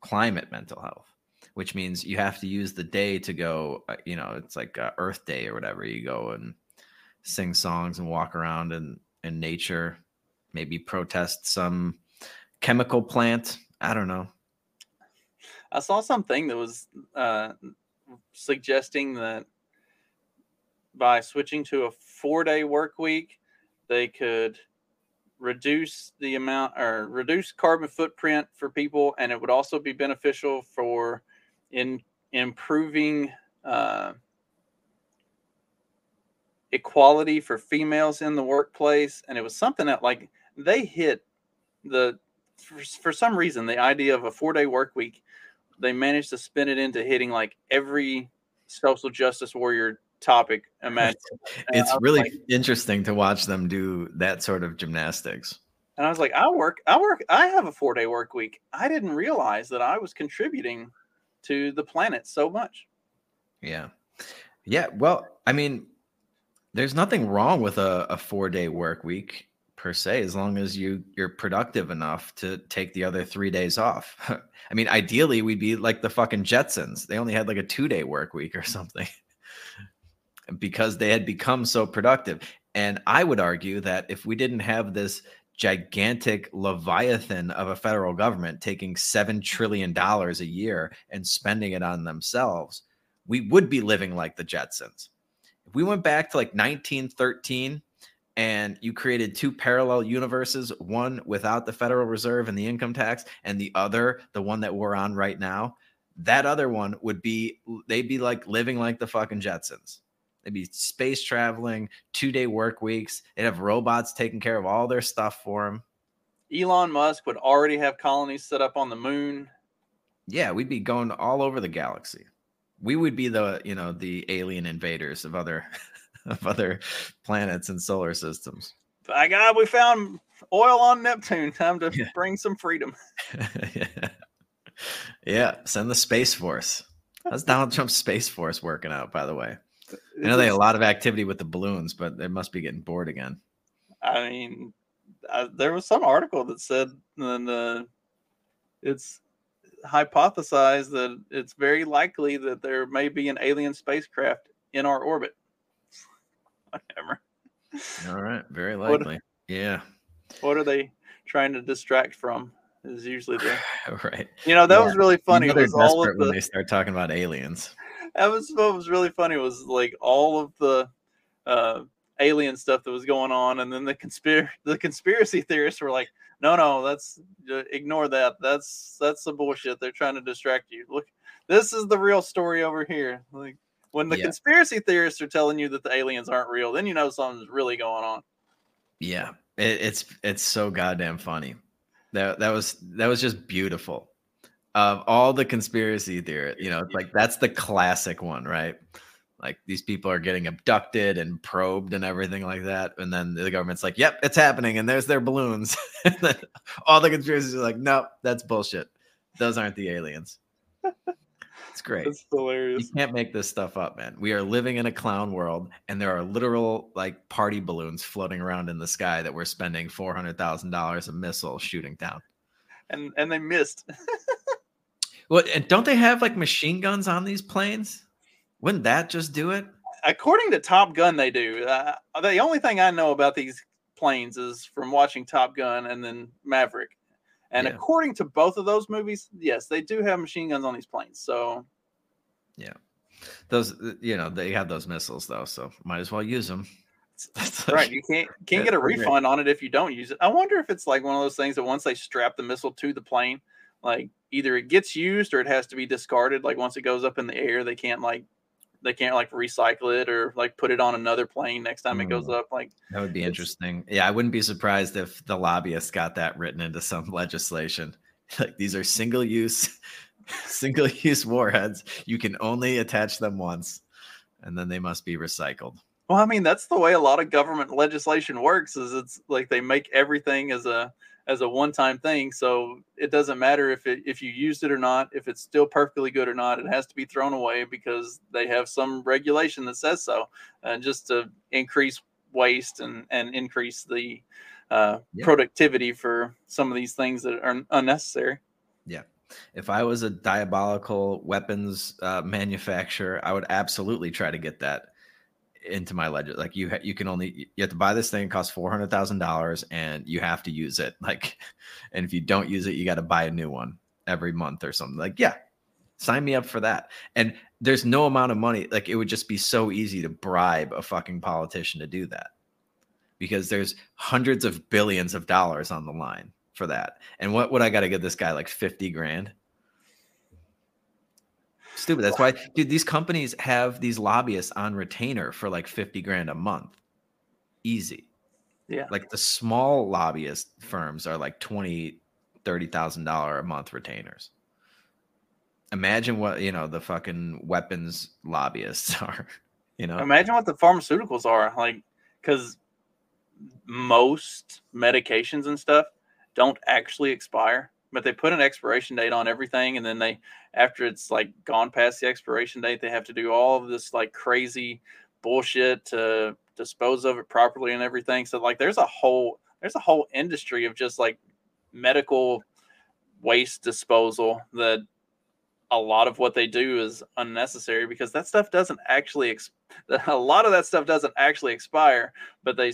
Speaker 3: Climate mental health which means you have to use the day to go, uh, you know, it's like uh, Earth Day or whatever. You go and sing songs and walk around in, in nature, maybe protest some chemical plant. I don't know.
Speaker 4: I saw something that was uh, suggesting that by switching to a four day work week, they could reduce the amount or reduce carbon footprint for people, and it would also be beneficial for in improving uh, equality for females in the workplace, and it was something that like they hit the for, for some reason the idea of a four day work week. They managed to spin it into hitting like every social justice warrior topic imagine.
Speaker 3: it's really like, interesting to watch them do that sort of gymnastics.
Speaker 4: And I was like, I work, I work, I have a four day work week. I didn't realize that I was contributing to the planet so much.
Speaker 3: Yeah. Yeah. Well, I mean, there's nothing wrong with a, a four day work week per se, as long as you you're productive enough to take the other three days off. I mean, ideally, we'd be like the fucking Jetsons. They only had like a two day work week or something because they had become so productive. And I would argue that if we didn't have this gigantic leviathan of a federal government taking $7 trillion a year and spending it on themselves, we would be living like the Jetsons. If we went back to like 1913 and you created two parallel universes, one without the Federal Reserve and the income tax, and the other, the one that we're on right now, that other one would be, they'd be like living like the fucking Jetsons. They'd be space traveling, two day work weeks. They'd have robots taking care of all their stuff for them.
Speaker 4: Elon Musk would already have colonies set up on the moon.
Speaker 3: Yeah, we'd be going all over the galaxy. We would be the, you know, the alien invaders of other of other planets and solar systems.
Speaker 4: By God, we found oil on Neptune. Time to
Speaker 3: Yeah.
Speaker 4: bring some freedom.
Speaker 3: yeah. yeah, send the space force. How's Donald Trump's space force working out, by the way? I know they had a lot of activity with the balloons, but they must be getting bored again.
Speaker 4: I mean, I, there was some article that said that uh, it's hypothesized that it's very likely that there may be an alien spacecraft in our orbit. Whatever.
Speaker 3: All right, very
Speaker 4: What-
Speaker 3: likely. Yeah,
Speaker 4: What are they trying to distract from? Is usually the
Speaker 3: right.
Speaker 4: you know that
Speaker 3: Yeah.
Speaker 4: was really funny.
Speaker 3: You know they're
Speaker 4: was all
Speaker 3: desperate
Speaker 4: of
Speaker 3: when they start talking about aliens.
Speaker 4: That was what was really funny was like all of the uh alien stuff that was going on and then the conspiracy the conspiracy theorists were like no no that's uh, ignore that that's that's the bullshit they're trying to distract you look this is the real story over here like when the
Speaker 3: Yeah.
Speaker 4: conspiracy theorists are telling you that the aliens aren't real then you know something's really going on
Speaker 3: Yeah, it, it's it's so goddamn funny. That that was that was just beautiful. Of all the conspiracy theory, you know, it's like that's the classic one, right? Like these people are getting abducted and probed and everything like that, and then the government's like, "Yep, it's happening," and there's their balloons. All the conspiracies are like, "Nope, that's bullshit. Those aren't the aliens." It's great.
Speaker 4: it's hilarious
Speaker 3: You can't make this stuff up, man. We are living in a clown world, and there are literal like party balloons floating around in the sky that we're spending four hundred thousand dollars a missile shooting down.
Speaker 4: and and they missed
Speaker 3: What? And don't they have like machine guns on these planes? Wouldn't that just do it?
Speaker 4: according to Top Gun, they do. Uh, the only thing I know about these planes is from watching Top Gun and then Maverick. And
Speaker 3: Yeah.
Speaker 4: according to both of those movies, yes, they do have machine guns on these planes. So yeah,
Speaker 3: Those, uh, you know, they have those missiles though, so might as well use them.
Speaker 4: right, you can't can't get a refund on it if you don't use it. I wonder if it's like one of those things that once they strap the missile to the plane, like either it gets used or it has to be discarded. Like once it goes up in the air, they can't like they can't like recycle it or like put it on another plane next time it goes
Speaker 3: Mm.
Speaker 4: up. Like
Speaker 3: That would be interesting. Yeah, I wouldn't be surprised if the lobbyists got that written into some legislation. Like these are single use, single use warheads. You can only attach them once, and then they must be recycled.
Speaker 4: Well, I mean, that's the way a lot of government legislation works. Is it's like they make everything as a as a one time thing, so it doesn't matter if it if you used it or not, if it's still perfectly good or not. It has to be thrown away because they have some regulation that says so, and just to increase waste and and increase the uh,
Speaker 3: Yeah.
Speaker 4: productivity for some of these things that are unnecessary. Yeah.
Speaker 3: If I was a diabolical weapons uh, manufacturer, I would absolutely try to get that into my ledger. Like you, ha- you can only you have to buy this thing. It costs four hundred thousand dollars, and you have to use it. Like, and if you don't use it, you got to buy a new one every month or something. Like, yeah, sign me up for that. And there's no amount of money. Like, it would just be so easy to bribe a fucking politician to do that because there's hundreds of billions of dollars on the line for that. And what would I got to give this guy like 50 grand? Stupid. That's why, dude, these companies have these lobbyists on retainer for like 50 grand a month. Easy.
Speaker 4: Yeah.
Speaker 3: Like the small lobbyist firms are like 20, $30,000 a month retainers. Imagine what, you know, the fucking weapons lobbyists are, you know?
Speaker 4: Imagine what the pharmaceuticals are like, because most medications and stuff don't actually expire, but they put an expiration date on everything, and then they, after it's like gone past the expiration date, they have to do all of this like crazy bullshit to dispose of it properly and everything. So like there's a whole there's a whole industry of just like medical waste disposal that a lot of what they do is unnecessary because that stuff doesn't actually ex- a lot of that stuff doesn't actually expire but they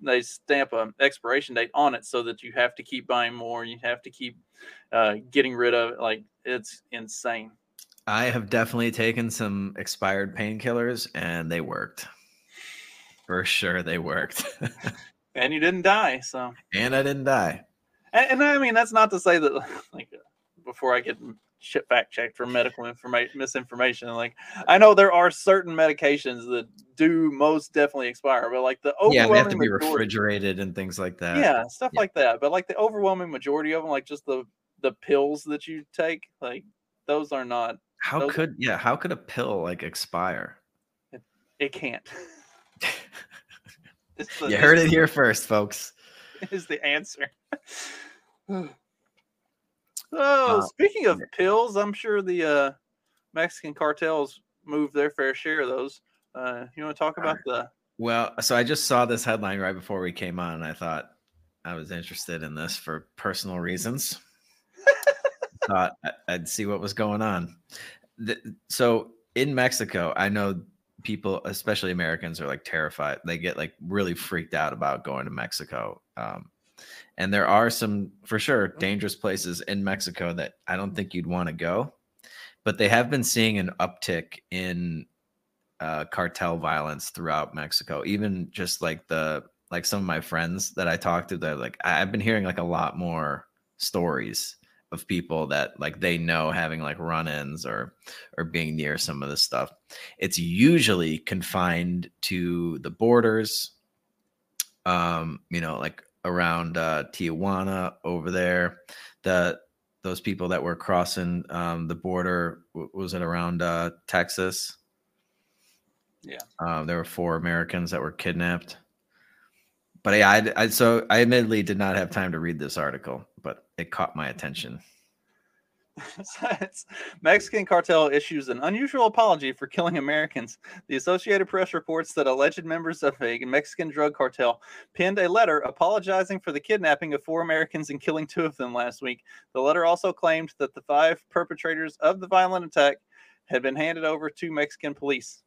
Speaker 4: they stamp an expiration date on it so that you have to keep buying more you have to keep uh, getting rid of it like it's insane.
Speaker 3: I have definitely taken some expired painkillers and they worked. For sure they worked.
Speaker 4: And you didn't die so.
Speaker 3: And i didn't die.
Speaker 4: And, and i mean that's not to say that like before i get shit fact checked for medical information misinformation. Like I know there are certain medications that do most definitely expire, but like the overwhelming
Speaker 3: yeah, they have to be
Speaker 4: majority,
Speaker 3: refrigerated and things like that.
Speaker 4: Yeah, stuff
Speaker 3: Yeah.
Speaker 4: like that. But like the overwhelming majority of them, like just the the pills that you take, like those are not.
Speaker 3: How
Speaker 4: those-
Speaker 3: could yeah? How could a pill like expire?
Speaker 4: It can't. The-
Speaker 3: You heard it here first, folks.
Speaker 4: is the answer. oh,
Speaker 3: Uh,
Speaker 4: speaking of pills, I'm sure the uh, Mexican cartels moved their fair share of those. Uh, you want to talk about the?
Speaker 3: Well, so I just saw this headline right before we came on, and I thought I was interested in this for personal reasons. thought I'd see what was going on. The- so in Mexico, I know people, especially Americans, are like terrified. They get like really freaked out about going to Mexico. Um, and there are some, for sure, dangerous places in Mexico that I don't think you'd want to go. But they have been seeing an uptick in uh, cartel violence throughout Mexico. Even just like the like some of my friends that I talked to, they're like, I've been hearing like a lot more stories of people that like they know having like run-ins or or being near some of this stuff. It's usually confined to the borders, um, you know, like around uh, Tijuana over there. The those people that were crossing um, the border was it around uh, Texas?
Speaker 4: Yeah.
Speaker 3: Um, there were four Americans that were kidnapped. But yeah, I, I so I admittedly did not have time to read this article, but it caught my attention.
Speaker 4: Mexican cartel issues an unusual apology for killing Americans. The Associated Press reports that alleged members of a Mexican drug cartel penned a letter apologizing for the kidnapping of four Americans and killing two of them last week. The letter also claimed that the five perpetrators of the violent attack had been handed over to Mexican police.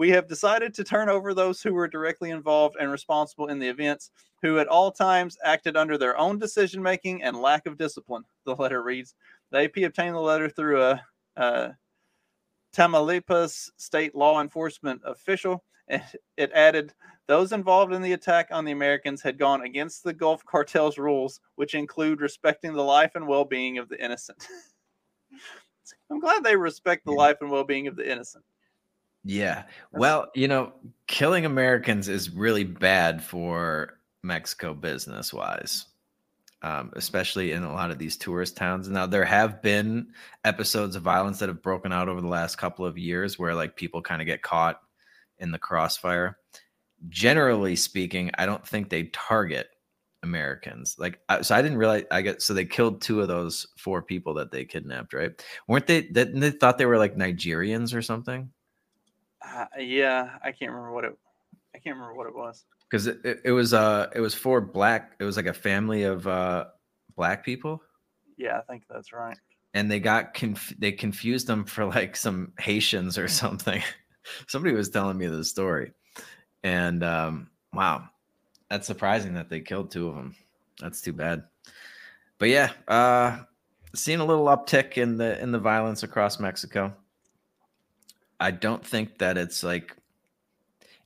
Speaker 4: We have decided to turn over those who were directly involved and responsible in the events, who at all times acted under their own decision making and lack of discipline, the letter reads. The AP obtained the letter through a, a Tamaulipas state law enforcement official. And it added those involved in the attack on the Americans had gone against the Gulf cartel's rules, which include respecting the life and well being of the innocent. I'm glad they respect the life and well being of the innocent.
Speaker 3: Yeah. Well, you know, killing Americans is really bad for Mexico business wise, um, especially in a lot of these tourist towns. Now, there have been episodes of violence that have broken out over the last couple of years where like people kind of get caught in the crossfire. Generally speaking, I don't think they target Americans. Like, so I didn't realize I get so they killed two of those four people that they kidnapped, right? Weren't they that they thought they were like Nigerians or something?
Speaker 4: Uh, yeah, I can't remember what it. I can't remember what it was.
Speaker 3: Because it, it, was uh it was for black it was like a family of uh black people.
Speaker 4: Yeah, I think that's right.
Speaker 3: and they got conf- they confused them for like some haitians or something. Somebody was telling me the story. And um wow that's surprising that they killed two of them that's too bad. But yeah uh seeing a little uptick in the in the violence across mexico. I don't think that it's like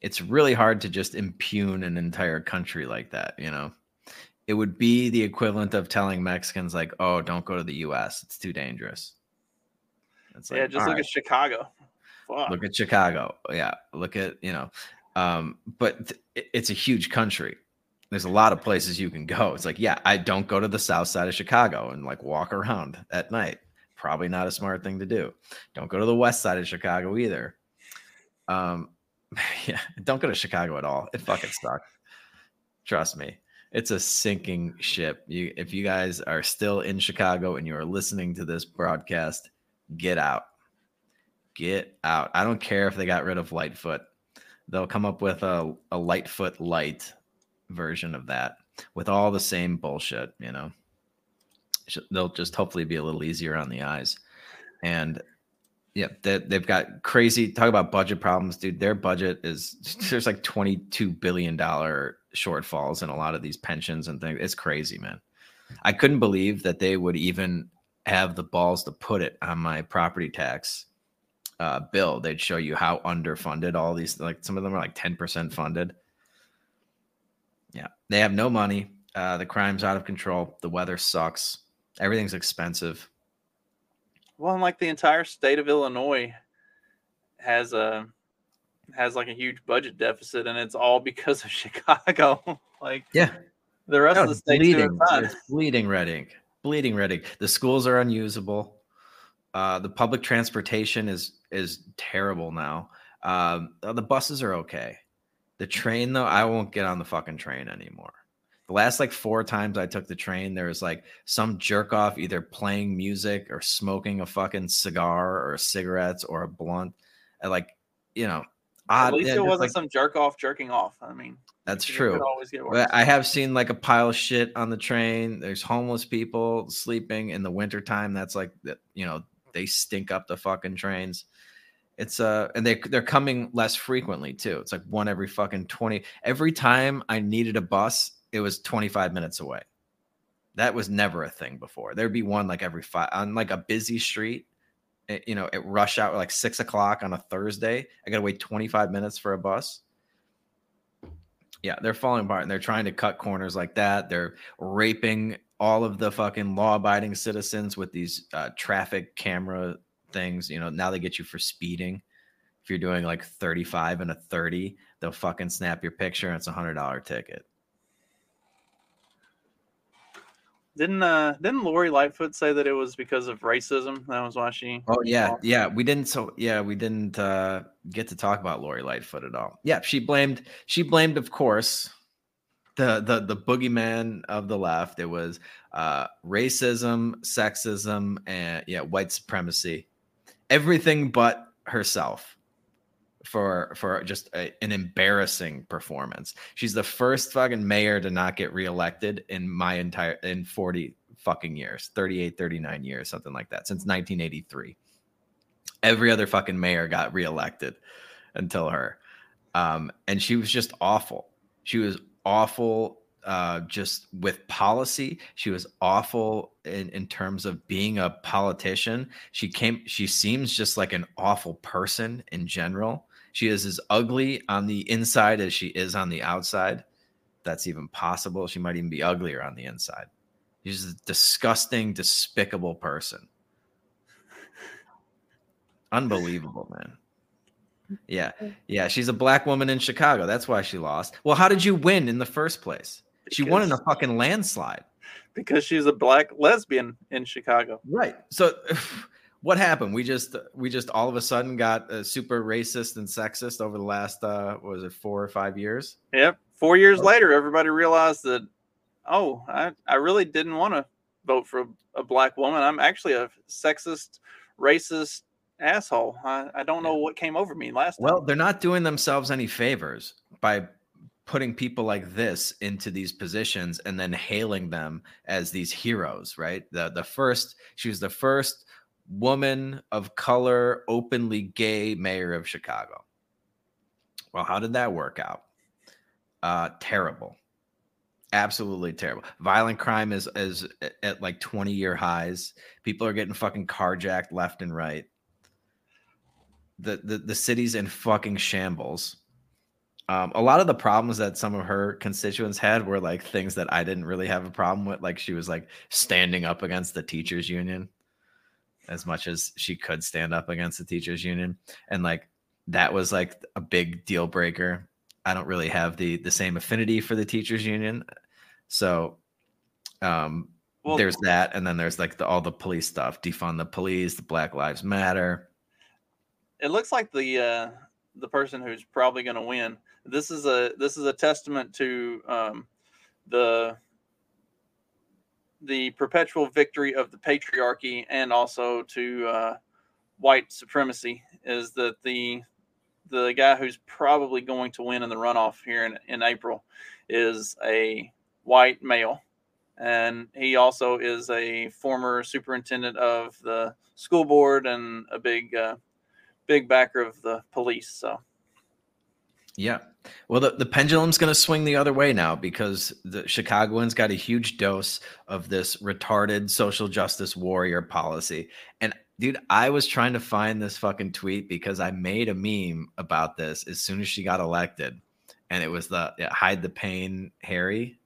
Speaker 3: it's really hard to just impugn an entire country like that, you know. It would be the equivalent of telling Mexicans like, "Oh, don't go to the US. It's too dangerous." It's like,
Speaker 4: yeah, just look
Speaker 3: right,
Speaker 4: at Chicago. Fuck.
Speaker 3: look at Chicago. Yeah, look at, you know. Um, but th- it's a huge country. There's a lot of places you can go. It's like, yeah, I don't go to the south side of Chicago and like walk around at night. Probably not a smart thing to do. Don't go to the west side of Chicago either. Um, yeah, don't go to Chicago at all. It fucking sucks. Trust me. It's a sinking ship. You if you guys are still in Chicago and you are listening to this broadcast, get out. Get out. I don't care if they got rid of Lightfoot. they'll come up with a, a Lightfoot light version of that with all the same bullshit, you know. They'll just hopefully be a little easier on the eyes. And yeah, they, they've got crazy talk about budget problems, dude. Their budget is there's like 22 billion dollar shortfalls in a lot of these pensions and things. It's crazy, man. I couldn't believe that they would even have the balls to put it on my property tax uh, bill. They'd show you how underfunded all these, like some of them are like 10% funded. Yeah, they have no money. Uh, the crime's out of control. The weather sucks. Everything's expensive.
Speaker 4: Well, like the entire state of Illinois has a has like a huge budget deficit, and it's all because of Chicago. like,
Speaker 3: Yeah.
Speaker 4: the rest
Speaker 3: No,
Speaker 4: of the
Speaker 3: state
Speaker 4: state's
Speaker 3: bleeding. It's bleeding red ink. Bleeding red ink. The schools are unusable. Uh, the public transportation is is terrible now. Um, the buses are okay. The train though, I won't get on the fucking train anymore. The last like four times I took the train, there was like some jerk off either playing music or smoking a fucking cigar or cigarettes or a blunt. And like, you know,
Speaker 4: At least it wasn't
Speaker 3: like-
Speaker 4: some jerk off jerking off. I mean,
Speaker 3: that's true.
Speaker 4: could always get worse.
Speaker 3: But I have seen like a pile of shit on the train. There's homeless people sleeping in the wintertime. That's like you know, they stink up the fucking trains. It's uh and they they're coming less frequently too. It's like one every fucking 20. Every time I needed a bus, it was 25 minutes away. That was never a thing before. There'd be one like every five on like a busy street. eh, You know, at rush hour like six o'clock on a Thursday. I gotta wait 25 minutes for a bus yeah, they're falling apart and they're trying to cut corners like that. They're raping all of the fucking law abiding citizens with these uh, traffic camera things. You know, now they get you for speeding. If you're doing like 35 and a 30, they'll fucking snap your picture and it's a hundred dollar ticket.
Speaker 4: Didn't uh didn't Lori Lightfoot say that it was because of racism? That was why she.
Speaker 3: Oh yeah, yeah. We didn't so yeah, we didn't uh get to talk about Lori Lightfoot at all. Yeah, she blamed she blamed, of course, the the the boogeyman of the left. It was uh racism, sexism, and yeah, white supremacy. Everything but herself for for just a, an embarrassing performance. She's the first fucking mayor to not get reelected in my entire in 40 fucking years, 38 39 years, something like that since 1983. Every other fucking mayor got reelected until her. Um and she was just awful. She was awful uh just with policy. She was awful in in terms of being a politician. She came she seems just like an awful person in general. She is as ugly on the inside as she is on the outside. That's even possible. She might even be uglier on the inside. She's a disgusting, despicable person. Unbelievable, man. Yeah. Yeah. She's a black woman in Chicago. That's why she lost. Well, how did you win in the first place? She won in a fucking landslide.
Speaker 4: because she's a black lesbian in Chicago.
Speaker 3: Right. So what happened? We just we just all of a sudden got uh, super racist and sexist over the last uh what was it 4 or 5 years?
Speaker 4: Yep. Four years later, everybody realized that, oh, I, I really didn't want to vote for a, a black woman. I'm actually a sexist, racist asshole. I, I don't know what came over me last
Speaker 3: Well,
Speaker 4: time.
Speaker 3: they're not doing themselves any favors by putting people like this into these positions and then hailing them as these heroes, right? The the first she was the first woman of color openly gay mayor of Chicago. Well, how did that work out? Uh terrible. Absolutely terrible. Violent crime is is at like 20 year highs. People are getting fucking carjacked left and right the the, the city's in fucking shambles. Um, a lot of the problems that some of her constituents had were like things that I didn't really have a problem with. Like she was like standing up against the teachers union as much as she could stand up against the teachers union, and like that was like a big deal breaker. I don't really have the the same affinity for the teachers union, so um,
Speaker 4: Well,
Speaker 3: there's that, and then there's like the, all the police stuff, defund the police, the Black Lives Matter.
Speaker 4: it looks like the uh, the person who's probably going to win. This is a this is a testament to um, the the perpetual victory of the patriarchy and also to uh, white supremacy. Is that the the guy who's probably going to win in the runoff here in, in April is a white male. And he also is a former superintendent of the school board and a big, uh, big backer of the police. So,
Speaker 3: yeah. Well, the, the pendulum's going to swing the other way now because the Chicagoans got a huge dose of this retarded social justice warrior policy. And dude, I was trying to find this fucking tweet because I made a meme about this as soon as she got elected. And it was the yeah, hide the pain Harry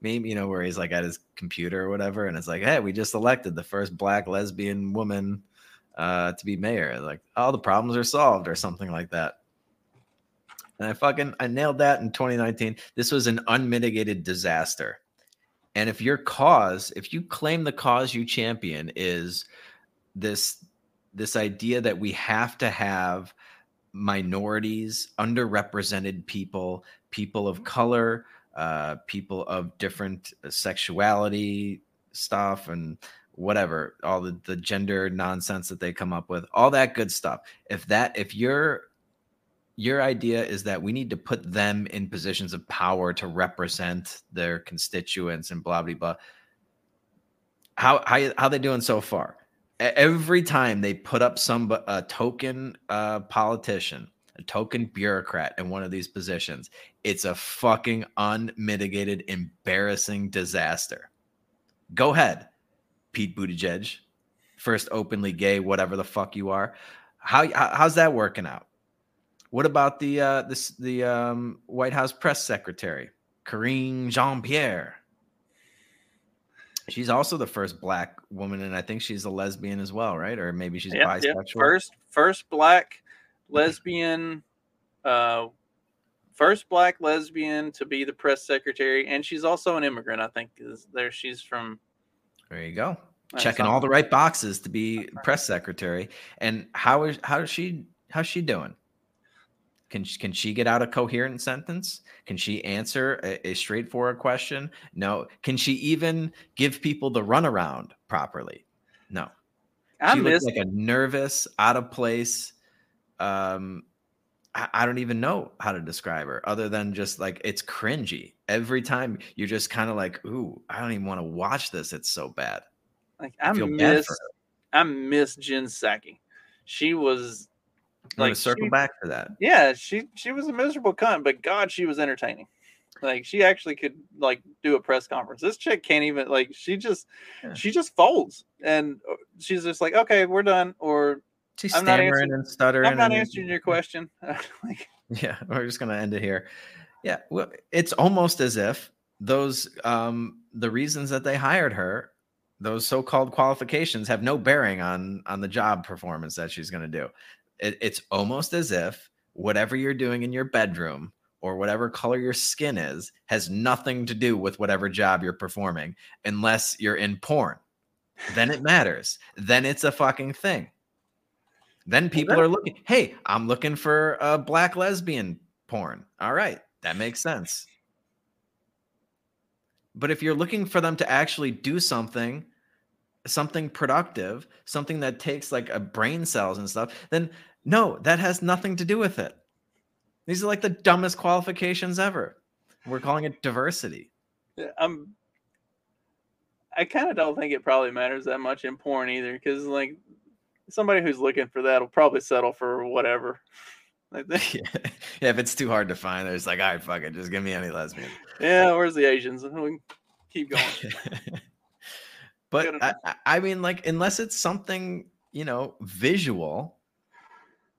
Speaker 3: meme, you know, where he's like at his computer or whatever. And it's like, hey, we just elected the first black lesbian woman uh, to be mayor. Like, all the problems are solved or something like that. And I fucking I nailed that in 2019. This was an unmitigated disaster. And if your cause, if you claim the cause you champion is this this idea that we have to have minorities, underrepresented people, people of color, uh, people of different sexuality stuff and whatever all the, the gender nonsense that they come up with all that good stuff if that if you're your idea is that we need to put them in positions of power to represent their constituents and blah blah blah. How how how they doing so far? Every time they put up some a token uh, politician, a token bureaucrat in one of these positions, it's a fucking unmitigated, embarrassing disaster. Go ahead, Pete Buttigieg, first openly gay, whatever the fuck you are. How how's that working out? What about the uh, this the um, White House press secretary, Karine Jean Pierre? She's also the first black woman, and I think she's a lesbian as well, right? Or maybe she's
Speaker 4: yeah,
Speaker 3: bisexual.
Speaker 4: Yeah. First, first black lesbian, uh, first black lesbian to be the press secretary, and she's also an immigrant. I think is there. She's from.
Speaker 3: There you go. Checking all the right boxes to be press secretary. And how is how is she how's she doing? Can she, can she get out a coherent sentence? Can she answer a, a, straightforward question? No. Can she even give people the runaround properly? No.
Speaker 4: I
Speaker 3: she
Speaker 4: miss
Speaker 3: looks like a nervous, out of place. Um, I, I don't even know how to describe her other than just like it's cringy. Every time you're just kind of like, ooh, I don't even want to watch this. It's so bad.
Speaker 4: Like I, I miss, I miss Jen Psaki. She was
Speaker 3: like circle
Speaker 4: she,
Speaker 3: back for that.
Speaker 4: Yeah, she she was a miserable cunt, but God, she was entertaining. Like she actually could like do a press conference. This chick can't even like she just yeah. she just folds and uh, she's just like, okay, we're done. Or
Speaker 3: she's I'm stammering and stuttering.
Speaker 4: I'm not answering your question.
Speaker 3: like, yeah, we're just gonna end it here. Yeah, well, it's almost as if those um the reasons that they hired her those so-called qualifications have no bearing on on the job performance that she's going to do it, it's almost as if whatever you're doing in your bedroom or whatever color your skin is has nothing to do with whatever job you're performing unless you're in porn. Then it matters. then it's a fucking thing. Then people are looking, hey, I'm looking for a black lesbian porn. All right, that makes sense. But if you're looking for them to actually do something something productive, something that takes like a brain cells and stuff, then no, that has nothing to do with it. These are like the dumbest qualifications ever. We're calling it diversity.
Speaker 4: Yeah, um, I'm. Kind of don't think it probably matters that much in porn either, because like somebody who's looking for that will probably settle for whatever.
Speaker 3: yeah. yeah, if it's too hard to find, there's like, all right, fuck it, just give me any lesbian.
Speaker 4: Yeah, where's the Asians? We keep going.
Speaker 3: But I, I mean, like, unless it's something, you know, visual,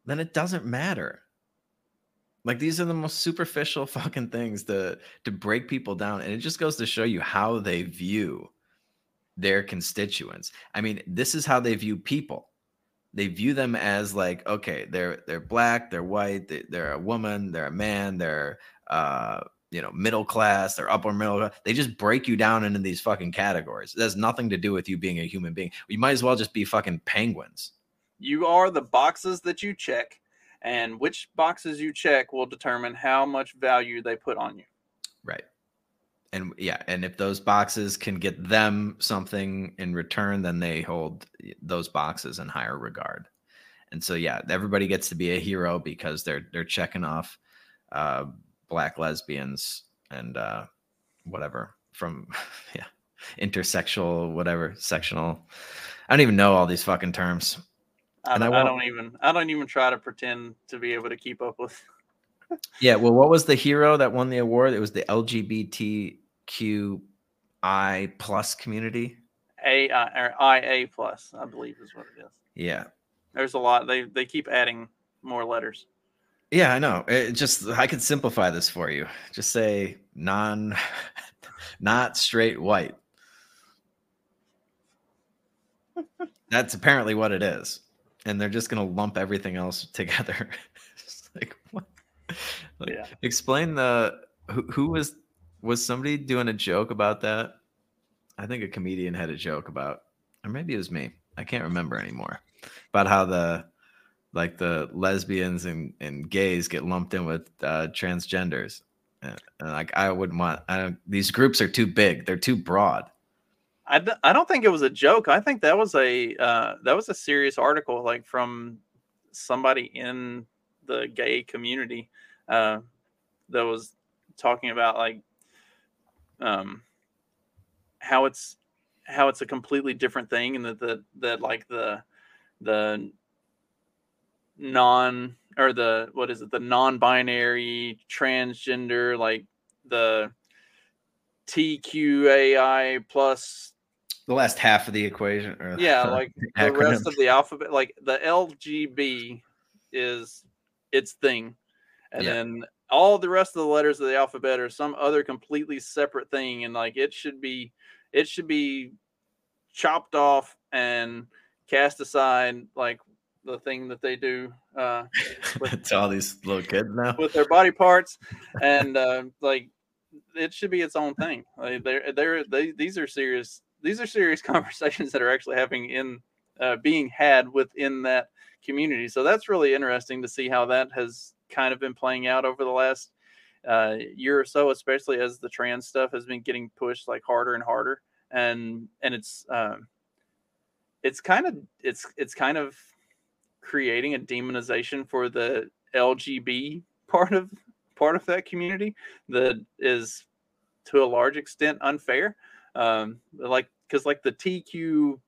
Speaker 3: then it doesn't matter. Like these are the most superficial fucking things to to break people down, and it just goes to show you how they view their constituents. I mean, this is how they view people. They view them as like, okay, they're they're black, they're white, they, are a woman, they're a man, they're uh, you know, middle class, they're upper middle. Class. They just break you down into these fucking categories. It has nothing to do with you being a human being. You might as well just be fucking penguins.
Speaker 4: You are the boxes that you check, and which boxes you check will determine how much value they put on you.
Speaker 3: Right. And yeah, and if those boxes can get them something in return, then they hold those boxes in higher regard. And so yeah, everybody gets to be a hero because they're they're checking off uh, black lesbians and uh, whatever from yeah intersexual whatever sectional. I don't even know all these fucking terms.
Speaker 4: I, don't- I
Speaker 3: won't-
Speaker 4: don't even I don't even try to pretend to be able to keep up with.
Speaker 3: Yeah, well, what was the hero that won the award? It was the LGBTQI plus community.
Speaker 4: A uh, or IA plus, I believe is what it is.
Speaker 3: Yeah,
Speaker 4: There's a lot. They they keep adding more letters.
Speaker 3: yeah, I know. It just I could simplify this for you. Just say non, not straight white. That's apparently what it is, and they're just gonna lump everything else together. Like what? Like,
Speaker 4: Yeah.
Speaker 3: Explain the who, who was was somebody doing a joke about that? I think a comedian had a joke about, or maybe it was me. I can't remember anymore. About how the like the lesbians and, and gays get lumped in with uh, transgenders. And, and like I wouldn't want. I don't, these groups are too big. They're too broad.
Speaker 4: I, don't think it was a joke. I think that was a uh, that was a serious article, like from somebody in the gay community uh, that was talking about like um, how it's how it's a completely different thing, and that the that like the the non or the what is it the non-binary transgender like the TQAI plus
Speaker 3: The last half of the equation. Or
Speaker 4: yeah like the rest of the alphabet like the lgb is its thing and
Speaker 3: Yeah.
Speaker 4: then all the rest of the letters of the alphabet are some other completely separate thing and like it should be it should be chopped off and cast aside like the thing that they do uh
Speaker 3: to all these little kids now.
Speaker 4: with their body parts and uh, like it should be its own thing like they're they're they, these are serious these are serious conversations that are actually happening in uh, being had within that community. So that's really interesting to see how that has kind of been playing out over the last uh, year or so especially as the trans stuff has been getting pushed like harder and harder. And and it's um it's kind of it's it's kind of creating a demonization for the lgb part of part of that community that is to a large extent unfair um like because like the tq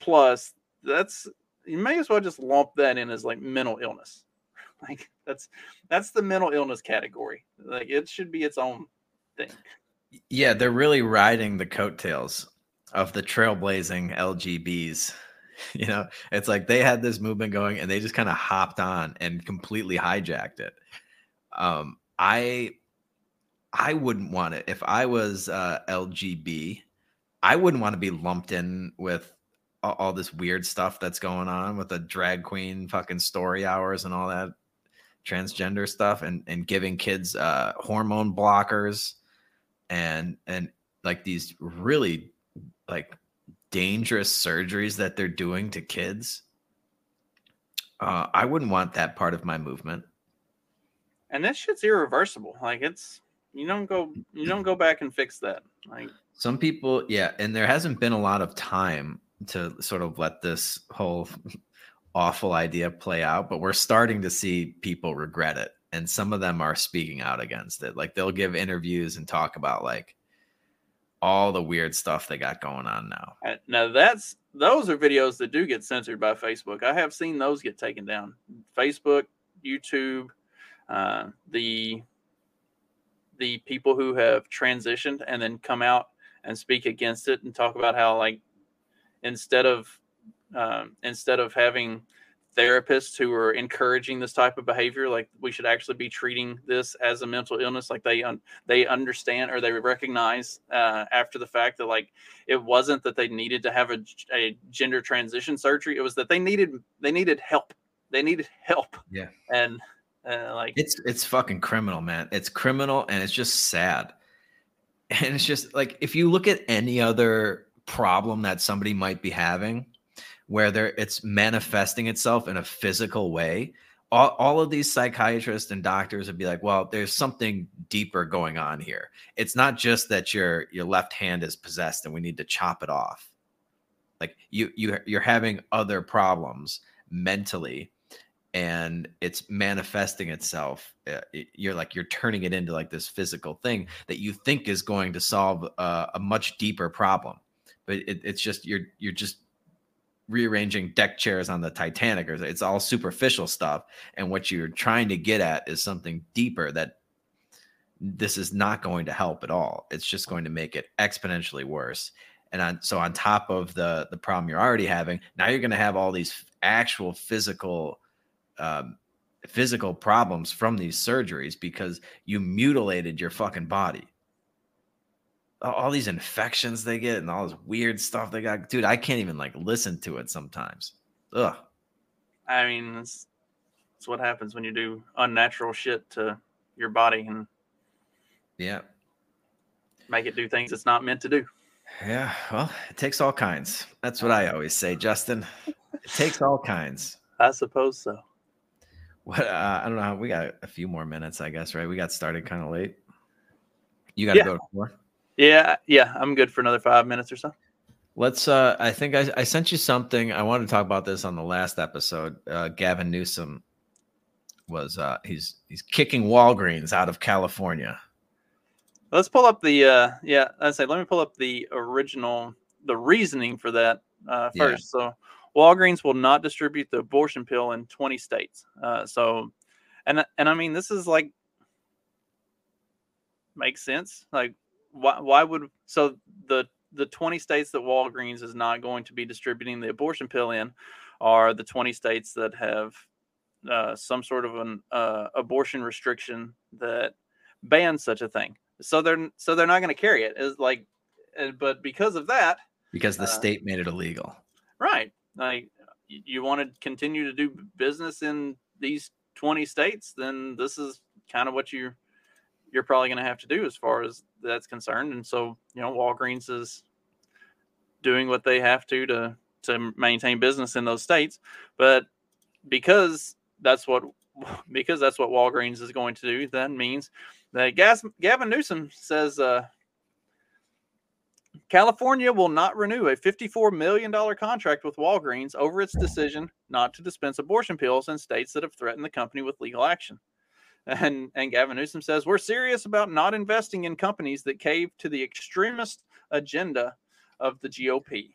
Speaker 4: plus that's you may as well just lump that in as like mental illness like that's that's the mental illness category like it should be its own thing
Speaker 3: Yeah, they're really riding the coattails of the trailblazing LGBs. You know, it's like they had this movement going and they just kind of hopped on and completely hijacked it. Um, I I wouldn't want it if I was uh, LGB. I wouldn't want to be lumped in with all, all this weird stuff that's going on with the drag queen fucking story hours and all that transgender stuff and and giving kids uh hormone blockers and and like these really like dangerous surgeries that they're doing to kids uh i wouldn't want that part of my movement
Speaker 4: and that shit's irreversible like it's you don't go you don't go back and fix that like
Speaker 3: some people yeah and there hasn't been a lot of time to sort of let this whole awful idea play out but we're starting to see people regret it and some of them are speaking out against it like they'll give interviews and talk about like all the weird stuff they got going on now
Speaker 4: Uh, Now that's those are videos that do get censored by Facebook. I have seen those get taken down. Facebook, YouTube, uh, the the people who have transitioned and then come out and speak against it and talk about how like instead of um, instead of having therapists who are encouraging this type of behavior like we should actually be treating this as a mental illness like they un- they understand or they recognize uh, after the fact that like it wasn't that they needed to have a, a gender transition surgery it was that they needed they needed help they needed help
Speaker 3: Yeah.
Speaker 4: and uh, like
Speaker 3: It's it's fucking criminal, man. It's criminal and it's just sad. And it's just like if you look at any other problem that somebody might be having where there it's manifesting itself in a physical way, all, all of these psychiatrists and doctors would be like, well, there's something deeper going on here. It's not just that your your left hand is possessed and we need to chop it off. Like you you you're having other problems mentally and it's manifesting itself uh, you're like you're turning it into like this physical thing that you think is going to solve uh, a much deeper problem. But it, it's just you're you're just rearranging deck chairs on the titanic or it's all superficial stuff and what you're trying to get at is something deeper that this is not going to help at all. It's just going to make it exponentially worse. And on, so on top of the the problem you're already having now you're going to have all these actual physical um, physical problems from these surgeries because you mutilated your fucking body. All- these infections they get and all this weird stuff they got. Dude i can't even like listen to it sometimes. Ugh.
Speaker 4: I mean, that's, that's what happens when you do unnatural shit to your body and
Speaker 3: yeah.
Speaker 4: make it do things it's not meant to do.
Speaker 3: yeah well it takes all kinds. That's what i always say justin. It takes all kinds.
Speaker 4: I suppose so.
Speaker 3: What uh, I don't know. how- We got a few more minutes, I guess. Right? We got started kind of late. You got to
Speaker 4: Yeah.
Speaker 3: go to four.
Speaker 4: Yeah, yeah, I'm good for another five minutes or so.
Speaker 3: Let's. uh I think I, I sent you something. I wanted to talk about this on the last episode. Uh, Gavin Newsom was. uh He's he's kicking Walgreens out of California.
Speaker 4: Let's pull up the uh yeah, I say let me pull up the original the reasoning for that uh
Speaker 3: Yeah.
Speaker 4: first. So Walgreens will not distribute the abortion pill in 20 states. Uh so and and I mean this is like makes sense. Like why why would so the the 20 states that Walgreens is not going to be distributing the abortion pill in are the 20 states that have uh, some sort of an uh, abortion restriction that bans such a thing. So they're so they're not going to carry it. Is like, but because of that,
Speaker 3: because the
Speaker 4: Uh,
Speaker 3: state made it illegal.
Speaker 4: right? Like, you want to continue to do business in these 20 states, then this is kind of what you you're probably going to have to do as far as that's concerned. And so, you know, Walgreens is doing what they have to to to maintain business in those states, but because that's what because that's what Walgreens is going to do, that means that Gas, Gavin Newsom says uh, California will not renew a $54 million contract with Walgreens over its decision not to dispense abortion pills in states that have threatened the company with legal action. And, and Gavin Newsom says, We're serious about not investing in companies that cave to the extremist agenda of the GOP.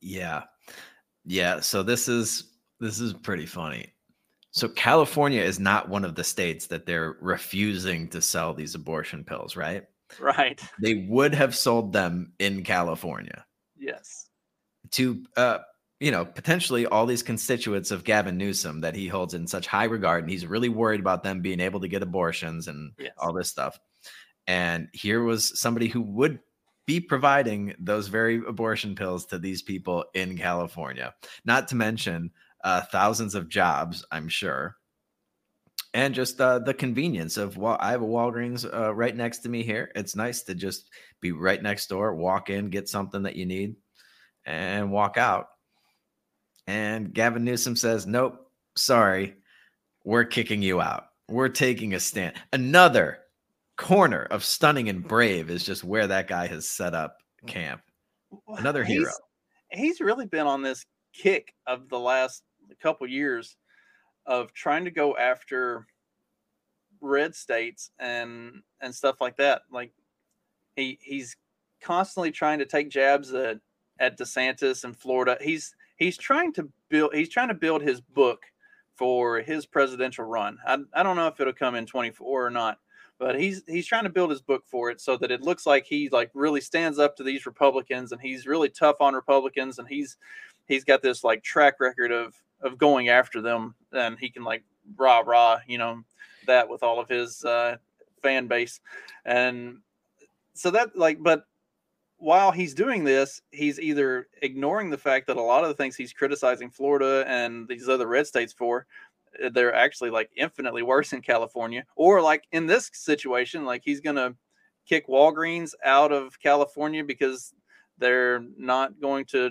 Speaker 3: Yeah. Yeah. So this is this is pretty funny. So California is not one of the states that they're refusing to sell these abortion pills, right?
Speaker 4: Right.
Speaker 3: They would have sold them in California
Speaker 4: Yes.
Speaker 3: to uh you know, potentially all these constituents of Gavin Newsom that he holds in such high regard and he's really worried about them being able to get abortions and
Speaker 4: Yes.
Speaker 3: all this stuff. And here was somebody who would be providing those very abortion pills to these people in California. Not to mention uh, thousands of jobs, I'm sure. And just uh, the convenience of well, I have a Walgreens uh, right next to me here. It's nice to just be right next door, walk in, get something that you need, and walk out. And Gavin Newsom says, "Nope, sorry, we're kicking you out. We're taking a stand." Another corner of stunning and brave is just where that guy has set up camp. Another hero.
Speaker 4: He's, he's really been on this kick of the last couple years of trying to go after red states and and stuff like that. Like he he's constantly trying to take jabs at at DeSantis and Florida. He's he's trying to build he's trying to build his book for his presidential run. I, I don't know if it'll come in 24 or not, but he's he's trying to build his book for it so that it looks like he like really stands up to these Republicans and he's really tough on Republicans and he's he's got this like track record of of going after them and he can like rah rah you know that with all of his uh, fan base. And so that like but while he's doing this he's either ignoring the fact that a lot of the things he's criticizing Florida and these other red states for uh, they're actually like infinitely worse in California. Or like in this situation like he's to kick Walgreens out of California because they're not going to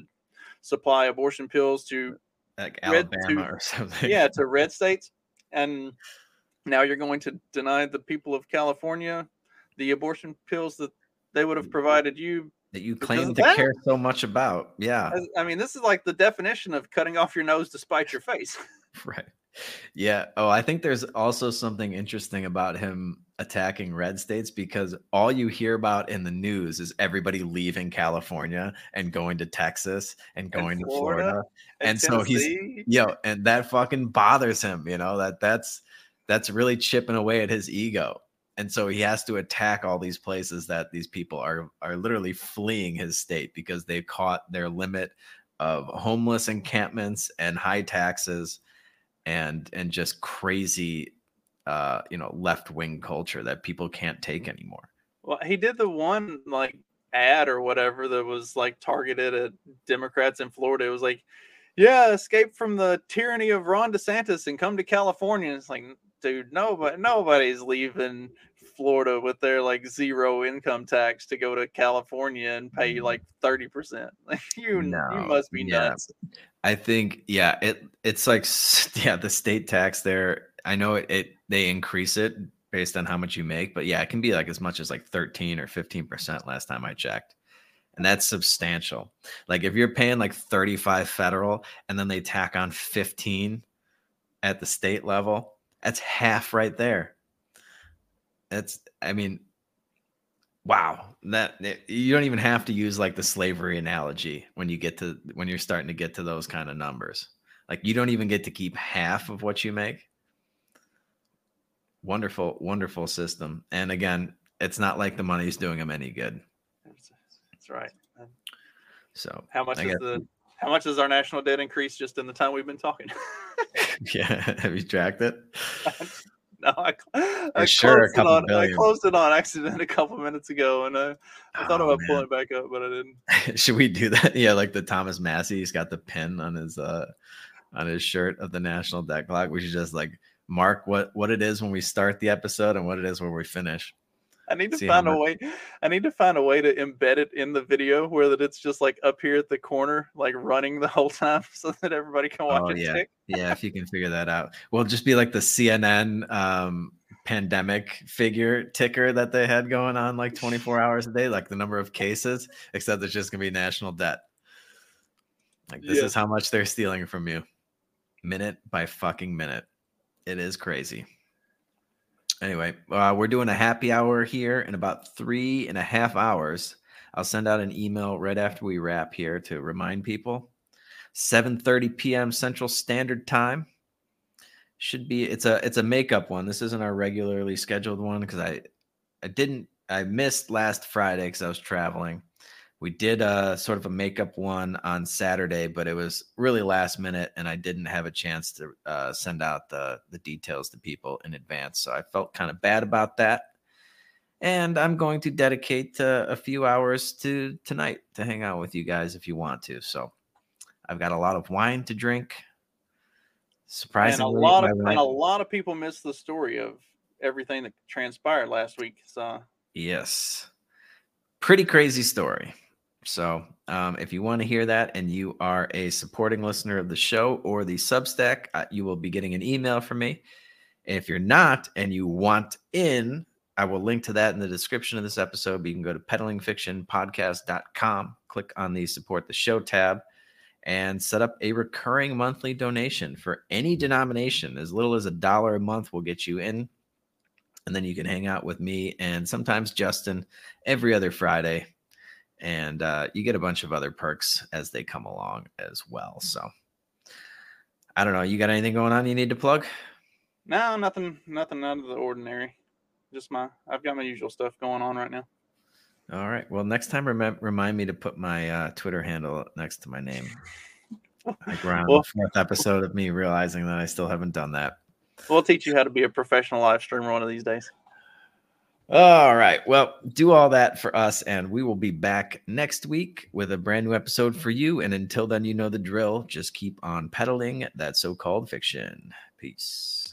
Speaker 4: supply abortion pills to
Speaker 3: Like Alabama
Speaker 4: to-
Speaker 3: or something.
Speaker 4: yeah to red states and now you're going to deny the people of california the abortion pills that they would have provided you
Speaker 3: that you claim to
Speaker 4: that-
Speaker 3: care so much about. Yeah.
Speaker 4: I mean, this is like the definition of cutting off your nose to spite your face.
Speaker 3: Right. Yeah. Oh, I think there's also something interesting about him attacking red states because all you hear about in the news is everybody leaving California and going to Texas and going to
Speaker 4: Florida
Speaker 3: Florida.
Speaker 4: and
Speaker 3: And so he's yo, and that fucking bothers him, you know, that that's that's really chipping away at his ego. And so he has to attack all these places that these people are are literally fleeing his state because they've caught their limit of homeless encampments and high taxes and and just crazy uh you know left-wing culture that people can't take anymore.
Speaker 4: Well, he did the one like ad or whatever that was like targeted at Democrats in Florida. It was like, yeah, escape from the tyranny of Ron DeSantis and come to California. It's like, dude, nobody, nobody's leaving Florida with their like zero income tax to go to California and pay mm-hmm. like percent. Like you, you must be
Speaker 3: yeah.
Speaker 4: nuts.
Speaker 3: I think yeah, it it's like yeah, the state tax there. I know it, it they increase it based on how much you make, but yeah, it can be like as much as like 13 or 15% last time I checked. And that's substantial. Like if you're paying like 35 federal and then they tack on 15 at the state level, that's half right there. That's I mean wow. That you don't even have to use like the slavery analogy when you get to when you're starting to get to those kind of numbers. Like you don't even get to keep half of what you make. Wonderful wonderful system. And again it's not like the money's doing them any good.
Speaker 4: That's, that's right.
Speaker 3: So
Speaker 4: How much
Speaker 3: I
Speaker 4: is
Speaker 3: guess-
Speaker 4: the how much does our national debt increase just in the time we've been talking?
Speaker 3: yeah have you tracked it
Speaker 4: No, I, I
Speaker 3: sure,
Speaker 4: closed it on. I closed it on accident a couple minutes ago, and uh, I thought
Speaker 3: Oh,
Speaker 4: about
Speaker 3: man.
Speaker 4: pulling it back up, but I didn't.
Speaker 3: should we do that yeah like the thomas massie he's got the pin on his uh on his shirt of the national debt clock we should just like mark what what it is when we start the episode and what it is when we finish
Speaker 4: I need to
Speaker 3: See
Speaker 4: find a way. I need to find a way to embed it in the video where that it's just like up here at the corner, like running the whole time, so that everybody can watch
Speaker 3: Oh,
Speaker 4: it
Speaker 3: yeah.
Speaker 4: tick.
Speaker 3: yeah if you can figure that out well just be like the cnn um pandemic figure ticker that they had going on like 24 hours a day like the number of cases except it's just gonna be national debt like this
Speaker 4: Yeah.
Speaker 3: is how much they're stealing from you minute by fucking minute it is crazy anyway uh, we're doing a happy hour here in about three and a half hours i'll send out an email right after we wrap here to remind people 7:30 p.m. Central Standard Time. Should be it's a it's a makeup one. This isn't our regularly scheduled one because I I didn't I missed last Friday because I was traveling. We did a sort of a makeup one on Saturday, but it was really last minute, and I didn't have a chance to uh, send out the the details to people in advance. So I felt kind of bad about that. And I'm going to dedicate uh, a few hours to tonight to hang out with you guys if you want to. So I've got a lot of wine to drink.
Speaker 4: And
Speaker 3: Surprisingly,
Speaker 4: a lot of
Speaker 3: wife-
Speaker 4: and a lot of people missed the story of everything that transpired last week. So
Speaker 3: Yes. Pretty crazy story. So, um, if you want to hear that and you are a supporting listener of the show or the Substack, uh, you will be getting an email from me. If you're not and you want in, I will link to that in the description of this episode. You can go to peddlingfictionpodcast.com, click on the support the show tab, and set up a recurring monthly donation for any denomination. As little as a dollar a month will get you in and then you can hang out with me and sometimes Justin every other Friday. And uh, you get a bunch of other perks as they come along as well. So I don't know. You got anything going on you need to plug?
Speaker 4: no, nothing, nothing out of the ordinary. Just my, I've got my usual stuff going on right now.
Speaker 3: All right. Well, next time, remem- remind me to put my uh, Twitter handle next to my name. Like around
Speaker 4: Well-
Speaker 3: the fourth episode of me realizing that I still haven't done that.
Speaker 4: We'll teach you how to be a professional live streamer one of these days.
Speaker 3: All right. Well, do all that for us, and we will be back next week with a brand new episode for you. And until then, you know the drill. Just keep on peddling that so called fiction. Peace.